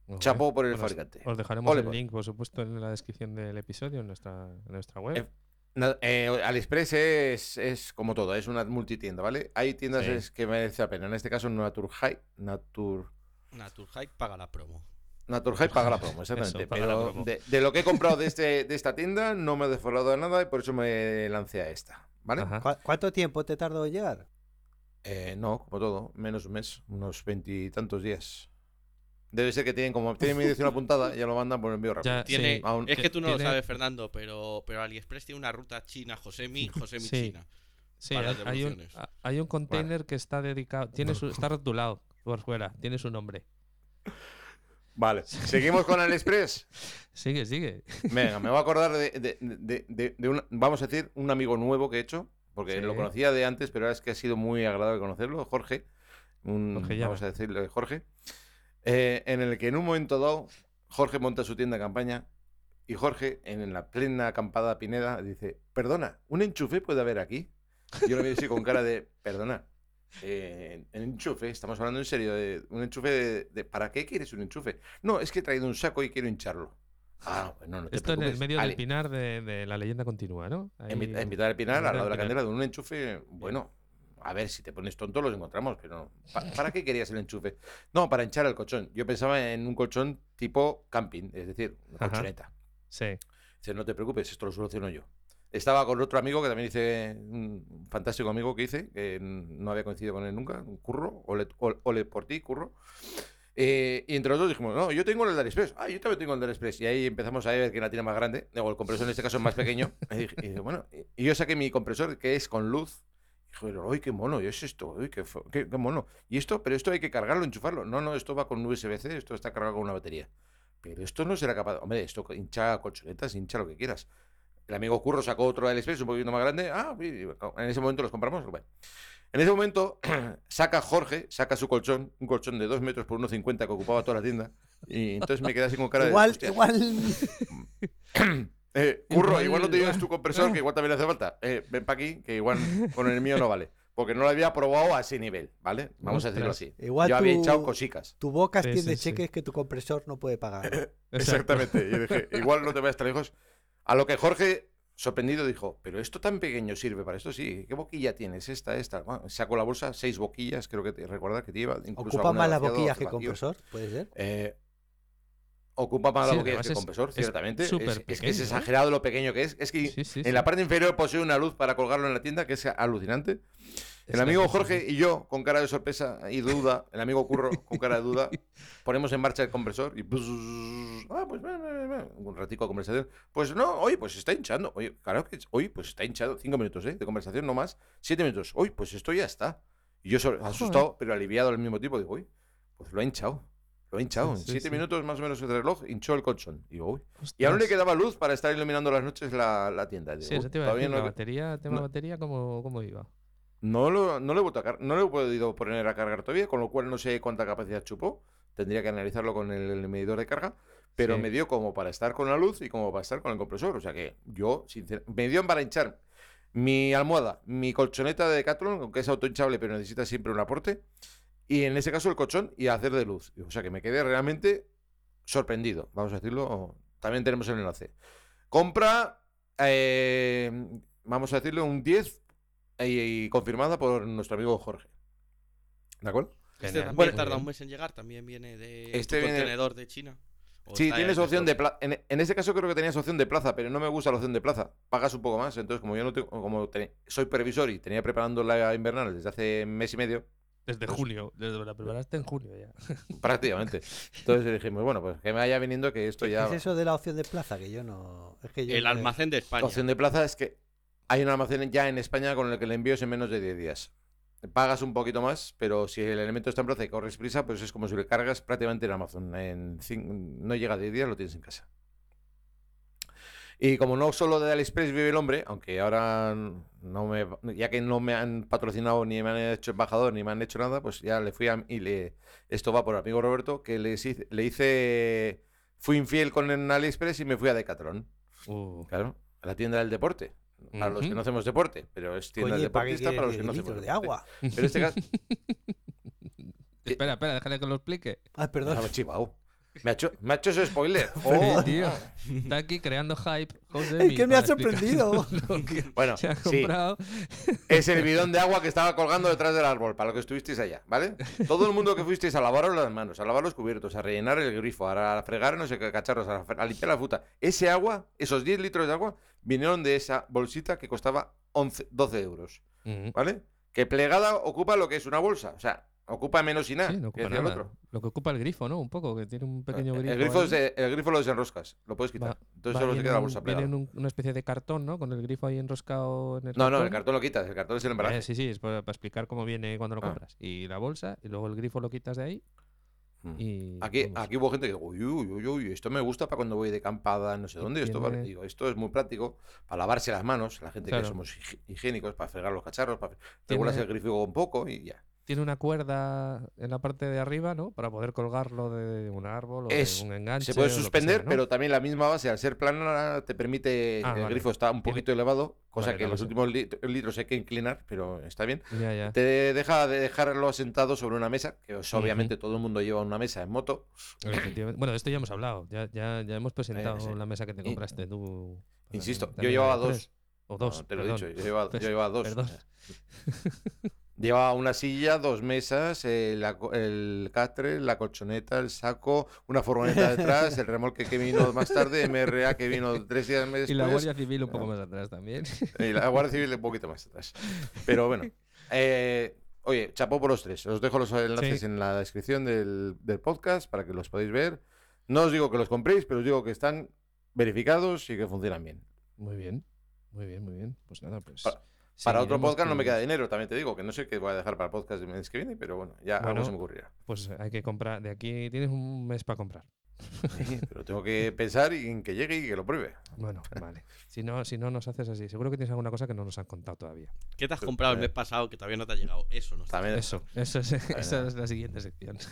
Joder. chapó por el Os- fabricante. Os dejaremos Ole, el link, por supuesto, en la descripción del episodio en nuestra, en nuestra web. Eh, eh, AliExpress es, es como todo, es una multitienda, ¿vale? Hay tiendas Sí. es que merece la pena. En este caso, Naturhigh, Natur, Naturhike paga la promo. Naturhigh paga la promo, exactamente. Eso, pero promo. de, de lo que he comprado de, este, de esta tienda no me ha defraudado de nada y por eso me lancé a esta, ¿vale? Ajá. ¿Cu- ¿Cuánto tiempo te tardó en llegar? Eh, no, como todo, menos un mes, unos veintitantos días. Debe ser que tienen, como tienen mi dirección apuntada, ya lo mandan por envío rápido. Ya, Tiene, sí. aún- es que tú no lo sabes, Fernando, pero, pero AliExpress tiene una ruta china, Josemi, Josemi Sí. China. Sí, para hay, un, hay un container que está dedicado, tiene su, está rotulado por fuera, tiene su nombre. Vale, seguimos con AliExpress. Sigue, sigue. Venga, me voy a acordar de, de- de- de- de un, vamos a decir, un amigo nuevo que he hecho, porque Sí. lo conocía de antes, pero es que ha sido muy agradable conocerlo, Jorge. Un, Jorge vamos a decirle Jorge. eh, en el que en un momento dado, Jorge monta su tienda de campaña Y Jorge, en la plena acampada Pineda, dice, perdona, ¿un enchufe puede haber aquí? Yo lo veo así con cara de, perdona, eh, ¿un enchufe, estamos hablando en serio, de un enchufe de, de- ¿para qué quieres un enchufe? No, es que he traído un saco y quiero hincharlo. Ah, bueno, no te Esto en el medio Ale, del pinar de, de la leyenda continúa, ¿no? en, Ahí- en mitad del pinar, en al lado de la candela, de un enchufe, bueno, a ver, si te pones tonto los encontramos, pero ¿pa- ¿para qué querías el enchufe? No, para hinchar el colchón. Yo pensaba en un colchón tipo camping, es decir, una Ajá. colchoneta. Sí. Dice, no te preocupes, esto lo soluciono yo. Estaba con otro amigo que también hice, un fantástico amigo que hice, que no había coincidido con él nunca, un curro, ole, ole- por ti, curro. Eh, y entre los dos dijimos, no, yo tengo el del Express. Ah, yo también tengo el del Express. Y ahí empezamos a ver quién la tiene más grande. Digo, el compresor en este caso es más pequeño. Y dije, y dije, bueno, y yo saqué mi compresor que es con luz. Y dije, uy, qué mono, ¿y es esto? Uy, qué, qué- qué mono. ¿Y esto? Pero esto hay que cargarlo, enchufarlo. No, no, esto va con USB-C, esto está cargado con una batería. Pero esto no será capaz. Hombre, esto hincha colchonetas, hincha lo que quieras. El amigo Curro sacó otro del Express un poquito más grande. Ah, en ese momento los compramos. Bueno. En ese momento saca Jorge, saca su colchón, un colchón de 2 metros por 1,50 que ocupaba toda la tienda. Y entonces me quedé así con cara de. Igual, "Hostia". igual. Eh, Curro, Igual- igual no te llevas tu compresor, que igual también hace falta. Eh, ven para aquí, que igual con el mío no vale. Porque no lo había probado a ese nivel, ¿vale? Vamos a decirlo así. Igual Yo había echado cosicas. Tu boca Sí, extiende sí, sí. cheques que tu compresor no puede pagar. Exactamente. Yo dije, igual no te vayas tan lejos. A lo que Jorge, sorprendido, dijo, pero esto tan pequeño sirve para esto, sí. ¿Qué boquilla tienes? Esta, esta. Bueno, sacó la bolsa, seis boquillas, creo que te, recordar que te lleva. ¿Ocupa más las boquillas que compresor? ¿Puede ser? Eh, ocupa más Sí, la boquilla que el es- compresor, es ciertamente. Es, que es ¿eh? exagerado lo pequeño que es. Es que Sí, sí, en sí. la parte inferior posee una luz para colgarlo en la tienda, que es alucinante. El amigo Jorge y yo, con cara de sorpresa y duda, el amigo Curro, con cara de duda, ponemos en marcha el compresor y... bzz, ah, pues un ratico de conversación. Pues no, oye, pues está hinchando. Oye, claro que... Oye, pues está hinchado. Cinco minutos, ¿eh? De conversación, no más. Siete minutos. Oye, pues esto ya está. Y yo asustado, pero aliviado al mismo tiempo, digo, uy, pues lo ha hinchado. Lo ha hinchado. Sí, en siete sí. minutos más o menos el reloj hinchó el colchón. Y digo, uy. Y aún le quedaba luz para estar iluminando las noches la, la tienda. Digo, Sí, eso te iba a decir. no La batería, tema no- batería, ¿cómo, ¿cómo iba? No lo, no, le he vuelto a no le he podido poner a cargar todavía, con lo cual no sé cuánta capacidad chupó. Tendría que analizarlo con el, el medidor de carga. Pero Sí. me dio como para estar con la luz y como para estar con el compresor. O sea que yo, sinceramente, me dio para hinchar mi almohada, mi colchoneta de Decathlon, aunque es autohinchable, pero necesita siempre un aporte. Y en ese caso el colchón y hacer de luz. O sea que me quedé realmente sorprendido. Vamos a decirlo. También tenemos el enlace. Compra, eh, vamos a decirlo, un 10 y, y confirmada por nuestro amigo Jorge. ¿De acuerdo? Este también Bueno, tarda Muy un mes en llegar, también viene de Este tu viene- contenedor de China. ¿O Sí, tienes en opción de plaza. En, en este caso creo que tenías opción de plaza, pero no me gusta la opción de plaza. Pagas un poco más. Entonces, como yo no tengo, como soy previsor y tenía preparando la invernal desde hace mes y medio, Desde Pues- junio. Desde la preparaste en junio ya. prácticamente. Entonces dijimos, bueno, pues que me vaya viniendo que esto ¿Qué ya. es eso de la opción de plaza? Que yo no. Es que yo El no- almacén de España. Opción de plaza es que hay un almacén ya en España con el que el envío es en menos de 10 días. Pagas un poquito más, pero si el elemento está en plaza y corres prisa, pues es como si le cargas prácticamente en Amazon. En no llega a 10 días, lo tienes en casa. Y como no solo de AliExpress vive el hombre, aunque ahora no me, ya que no me han patrocinado ni me han hecho embajador ni me han hecho nada, pues ya le fui a y le esto va por el amigo Roberto que le hice, le hice fui infiel con el AliExpress y me fui a Decathlon. Uh, Claro, a la tienda del deporte. Para los que no hacemos deporte, pero es tienda Oye, ¿para qué deportista para los que no 10 hacemos litros de deporte. agua? Pero este caso, espera, espera, déjale que lo explique. Ah, perdón. Chivao. Me ha hecho, me ha hecho ese spoiler. Sí, Oh. tío. Está aquí creando hype. José, Es que me ha sorprendido. Bueno, se ha sí, comprado. es el bidón de agua que estaba colgando detrás del árbol, para lo que estuvisteis allá, ¿vale? Todo el mundo que fuisteis a lavaros las manos, a lavar los cubiertos, a rellenar el grifo, a fregar no sé qué cacharros, a, a limpiar la fruta. Ese agua, esos 10 litros de agua, vinieron de esa bolsita que costaba 11, 12 euros. ¿vale? Que plegada ocupa lo que es una bolsa, o sea, ocupa menos y nada, Sí, no ocupa el otro. Lo que ocupa el grifo, ¿no? Un poco, que tiene un pequeño grifo. el, grifo de- el grifo lo desenroscas, lo puedes quitar. Va- Entonces Va, solo viene queda la bolsa plegada. en un- una especie de cartón, ¿no? Con el grifo ahí enroscado en el No, no, el cartón. lo quitas, el cartón es el embalaje. Eh, sí, sí, es para, para explicar cómo viene cuando lo Ah. compras. Y la bolsa, y luego el grifo lo quitas de ahí. Mm. Y, Aquí, vamos. aquí hubo gente que, uy, uy, uy, uy, esto me gusta para cuando voy de campada, no sé dónde. Esto, vale". Digo, esto es muy práctico para lavarse las manos, la gente Claro. que somos higi- higiénicos, para fregar los cacharros, para regulas el grifo un poco y ya. Tiene una cuerda en la parte de arriba, ¿no? Para poder colgarlo de un árbol o Es- de un enganche. Se puede suspender, sea, ¿no? pero también la misma base, al ser plana, te permite. Ah, el vale. grifo está un Tiene- poquito elevado, cosa Vale, que en lo los últimos lit- litros hay que inclinar, pero está bien. Ya, ya. Te deja de dejarlo asentado sobre una mesa, que obviamente todo el mundo lleva una mesa en moto. Bueno, de esto ya hemos hablado. Ya, ya, ya hemos presentado Eh, sí. la mesa que te compraste tú. Insisto, yo llevaba dos. 3. O dos. No, te lo he dicho, yo llevaba, yo llevaba dos. perdón. Llevaba una silla, dos mesas, eh, la el catre, la colchoneta, el saco, una furgoneta detrás, el remolque que vino más tarde, MRA que vino tres días después. Y la Guardia Civil un poco Ah. más atrás también. Y la Guardia Civil un poquito más atrás. Pero bueno. eh, oye, chapó por los tres. Os dejo los enlaces Sí. en la descripción del, del podcast para que los podáis ver. No os digo que los compréis, pero os digo que están verificados y que funcionan bien. Muy bien. Muy bien, muy bien. Pues nada, pues. Pa- Para otro podcast no me queda dinero, también te digo, que no sé qué voy a dejar para el podcast del mes que viene, pero bueno, ya Bueno. algo se me ocurrirá. Pues hay que comprar. De aquí tienes un mes para comprar. Pero tengo que pensar y en que llegue y que lo pruebe. Bueno, vale. Si no, si no nos haces así, seguro que tienes alguna cosa que no nos han contado todavía. ¿Qué te has comprado el eh, mes pasado que todavía no te ha llegado? Eso no está. También, Eso, eso es, esa es la siguiente sección.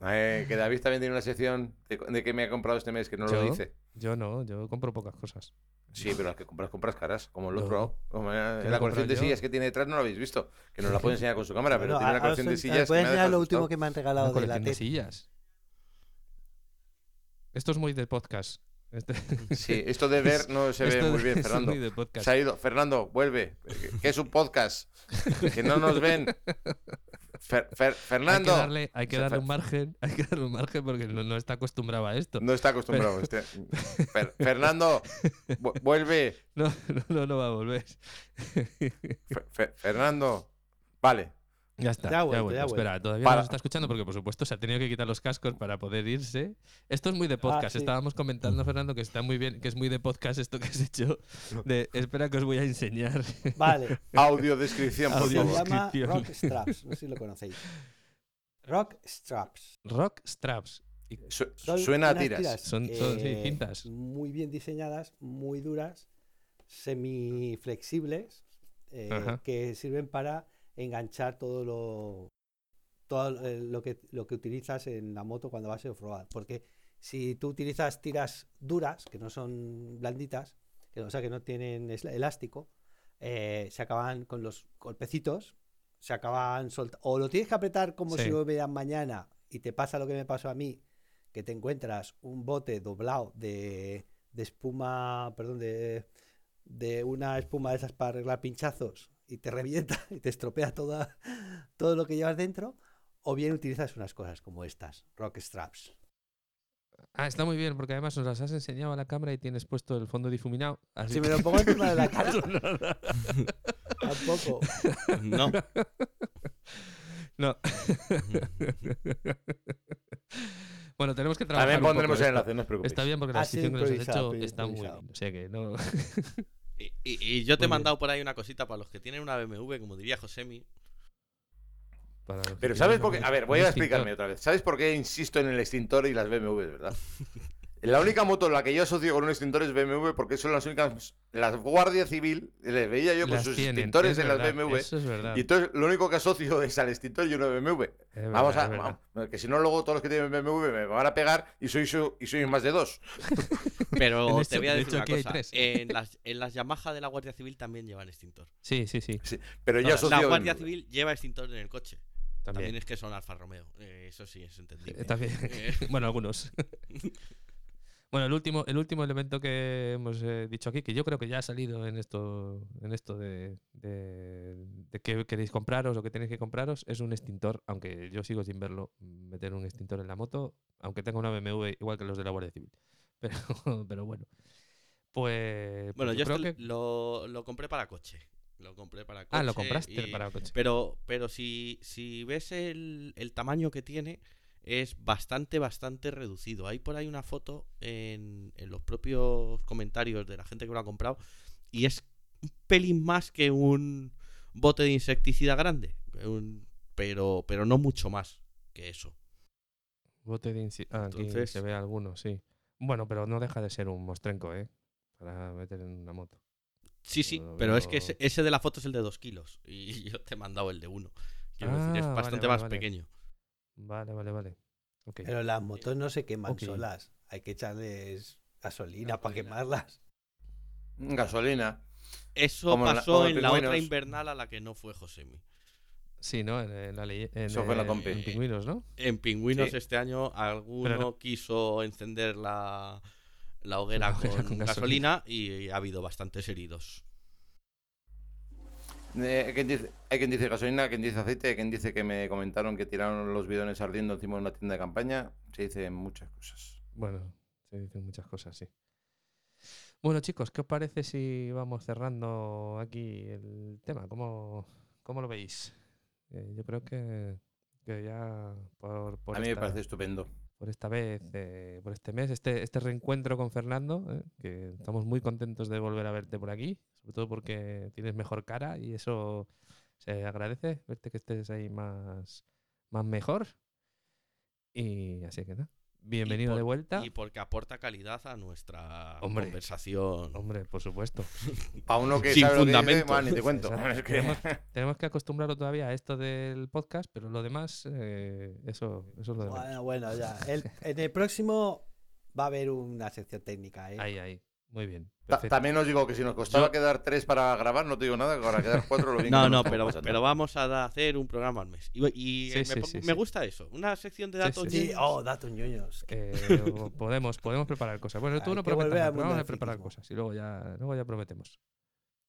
Eh, que David también tiene una sección de, de que me ha comprado este mes que no lo dice. Yo no, yo compro pocas cosas. Sí, pero las que compras, compras caras, como el No. otro. Como, eh, ¿Qué la colección de sillas que tiene detrás no lo habéis visto. Que nos la puede enseñar con su cámara, pero tiene una a- colección de sillas. ¿Puedes enseñar lo último que me han Una regalado de la colección de sillas. Esto es muy de podcast. Este- Sí, esto de ver no se ve muy bien, Fernando. muy de podcast. Se ha ido. Fernando, vuelve. Que es un podcast. Que no nos ven. Fer- Fer- Hay que Fernando. darle, hay que darle un margen, hay que darle un margen porque no, no está acostumbrado a esto. No está acostumbrado. este. Fer- Fernando, vu- vuelve. No, no, no, no va a volver. Fer- Fer- Fernando. Vale. Ya está, Ya vuelto, ya vuelto. Espera, todavía Para- no nos está escuchando porque, por supuesto, se ha tenido que quitar los cascos para poder irse. Esto es muy de podcast. sí. Estábamos comentando, Fernando, que está muy bien, que es muy de podcast esto que has hecho. De, espera que os voy a enseñar. Vale, Audio descripción, por se Audio favor. llama descripción. Rock Straps, no sé si lo conocéis. Rock Straps. Rock straps. Y- Su- Son suena a unas tiras. Son- son, sí, eh, cintas. Muy bien diseñadas, muy duras, semiflexibles, eh, Ajá. que sirven para enganchar todo lo todo eh, lo que lo que utilizas en la moto cuando vas a off-road. Porque si tú utilizas tiras duras, que no son blanditas, que, o sea que no tienen elástico, eh, se acaban con los golpecitos, se acaban soltando. O lo tienes que apretar como Sí. si lo vean mañana y te pasa lo que me pasó a mí, que te encuentras un bote doblado de, de espuma, perdón, de, de una espuma de esas para arreglar pinchazos y te revienta y te estropea toda, todo lo que llevas dentro, o bien utilizas unas cosas como estas, rock straps. Ah, está muy bien, porque además nos las has enseñado a la cámara y tienes puesto el fondo difuminado. así Si me lo pongo encima de la cara, tampoco. No. No. bueno, tenemos que trabajar. También un poco pondremos el enlace, no os preocupéis. Está bien porque la Ha sido descripción que nos has hecho está muy bien. O sea que no. Y, y- y yo te he mandado por ahí una cosita para los que tienen una BMW, como diría Josemi. Pero ¿sabes por qué? A ver, voy a extintor. explicarme otra vez. ¿Sabes por qué insisto en el extintor y las BMW, verdad? La única moto en la que yo asocio con un extintor es BMW porque son las únicas. La Guardia Civil, les veía yo con Las sus tienen, extintores es en las BMW. Eso es verdad. Y entonces lo único que asocio es al extintor y una BMW. Vamos a. vamos, que si no, luego todos los que tienen BMW me van a pegar y soy, su- y soy más de dos. Pero te hecho- voy a de decir hecho, una cosa. tres. En las, en las Yamaha de la Guardia Civil también llevan extintor. Sí, sí, sí. Pero yo asocio. La Guardia BMW. Civil lleva extintor en el coche. También, También. es que son Alfa Romeo. Eh, eso sí, es entendible. Eh, también. Eh, bueno, algunos. bueno, el último, el último elemento que hemos eh, dicho aquí, que yo creo que ya ha salido en esto, en esto de, de, de qué queréis compraros o qué tenéis que compraros, es un extintor, aunque yo sigo sin verlo, meter un extintor en la moto, aunque tenga una BMW igual que los de la Guardia Civil. Pero, pero bueno. Pues, bueno, yo creo este que... lo, lo compré para coche. Lo compré para coche. Ah, lo compraste y- para coche. Pero, pero si, si ves el, el tamaño que tiene, es bastante, bastante reducido. Hay por ahí una foto en, en los propios comentarios de la gente que lo ha comprado y es un pelín más que un bote de insecticida grande. un- pero, pero no mucho más que eso. Bote de inci- ah, aquí Entonces- se ve alguno, sí. Bueno, pero no deja de ser un mostrenco, ¿eh? Para meter en una moto. Sí, sí, pero es que ese, ese de la foto es el de 2 kilos. Y yo te he mandado el de 1. Quiero decir, es Ah, vale, bastante vale, más vale. pequeño. Vale, vale, vale. Pero las motos no se queman Ok. solas. Hay que echarles gasolina para quemarlas. Gasolina. Eso Como en la- pasó en la otra invernal a la que no fue Josemi. Sí, ¿no? En, en la ley. En, Eso fue en la compi. en Pingüinos, ¿no? En Pingüinos Sí. este año alguno no- quiso encender la, la hoguera, La hoguera con, con gasolina y ha habido bastantes heridos. Eh, hay, quien dice, hay quien dice gasolina, hay quien dice aceite, hay quien dice que me comentaron que tiraron los bidones ardiendo encima de una tienda de campaña. Se dicen muchas cosas. Bueno, se dicen muchas cosas, sí. Bueno, chicos, ¿qué os parece si vamos cerrando aquí el tema? ¿Cómo, cómo lo veis? Eh, yo creo que, que ya por, por A mí me esta- parece estupendo. por esta vez, eh, por este mes, este, este reencuentro con Fernando, eh, que estamos muy contentos de volver a verte por aquí, sobre todo porque tienes mejor cara y eso se agradece, verte que estés ahí más, más mejor. Y así que nada, bienvenido por- de vuelta. Y porque aporta calidad a nuestra Hombre. conversación. Hombre, por supuesto. Para uno que Sin sabe lo que dice, fundamento. bueno, ni te cuento. Exacto. Es que- Tenemos, tenemos que acostumbrarlo todavía a esto del podcast, pero lo demás, eh, eso, eso es lo demás. Bueno, bueno, ya. El- en el próximo va a haber una sección técnica, ¿eh? Ahí, ahí. Muy bien. Ta-. También os digo que si nos costaba Yo- quedar tres para grabar, no te digo nada, que para quedar cuatro lo bien que No, nos no, pero, pero vamos a hacer un programa al mes. Y, y, Sí, eh, sí, me, sí, me sí. gusta eso. Una sección de datos. sí, Sí, ñoños. oh, datos ñoños. Eh, podemos, podemos preparar cosas. Bueno, tú Hay no que prometas, vamos a preparar cosas y luego ya, luego ya prometemos.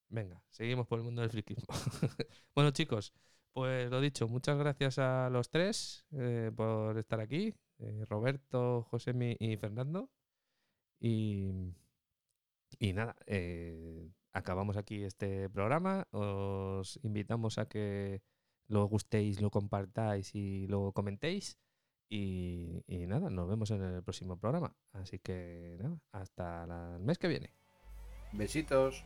Venga, seguimos por el mundo del friquismo. bueno, chicos, pues lo dicho, muchas gracias a los tres eh, por estar aquí. eh, Roberto, Josemi y Fernando. Y, y nada, eh, acabamos aquí este programa. Os invitamos a que lo gustéis, lo compartáis y lo comentéis. Y, y nada, nos vemos en el próximo programa. Así que nada, hasta el mes que viene. Besitos.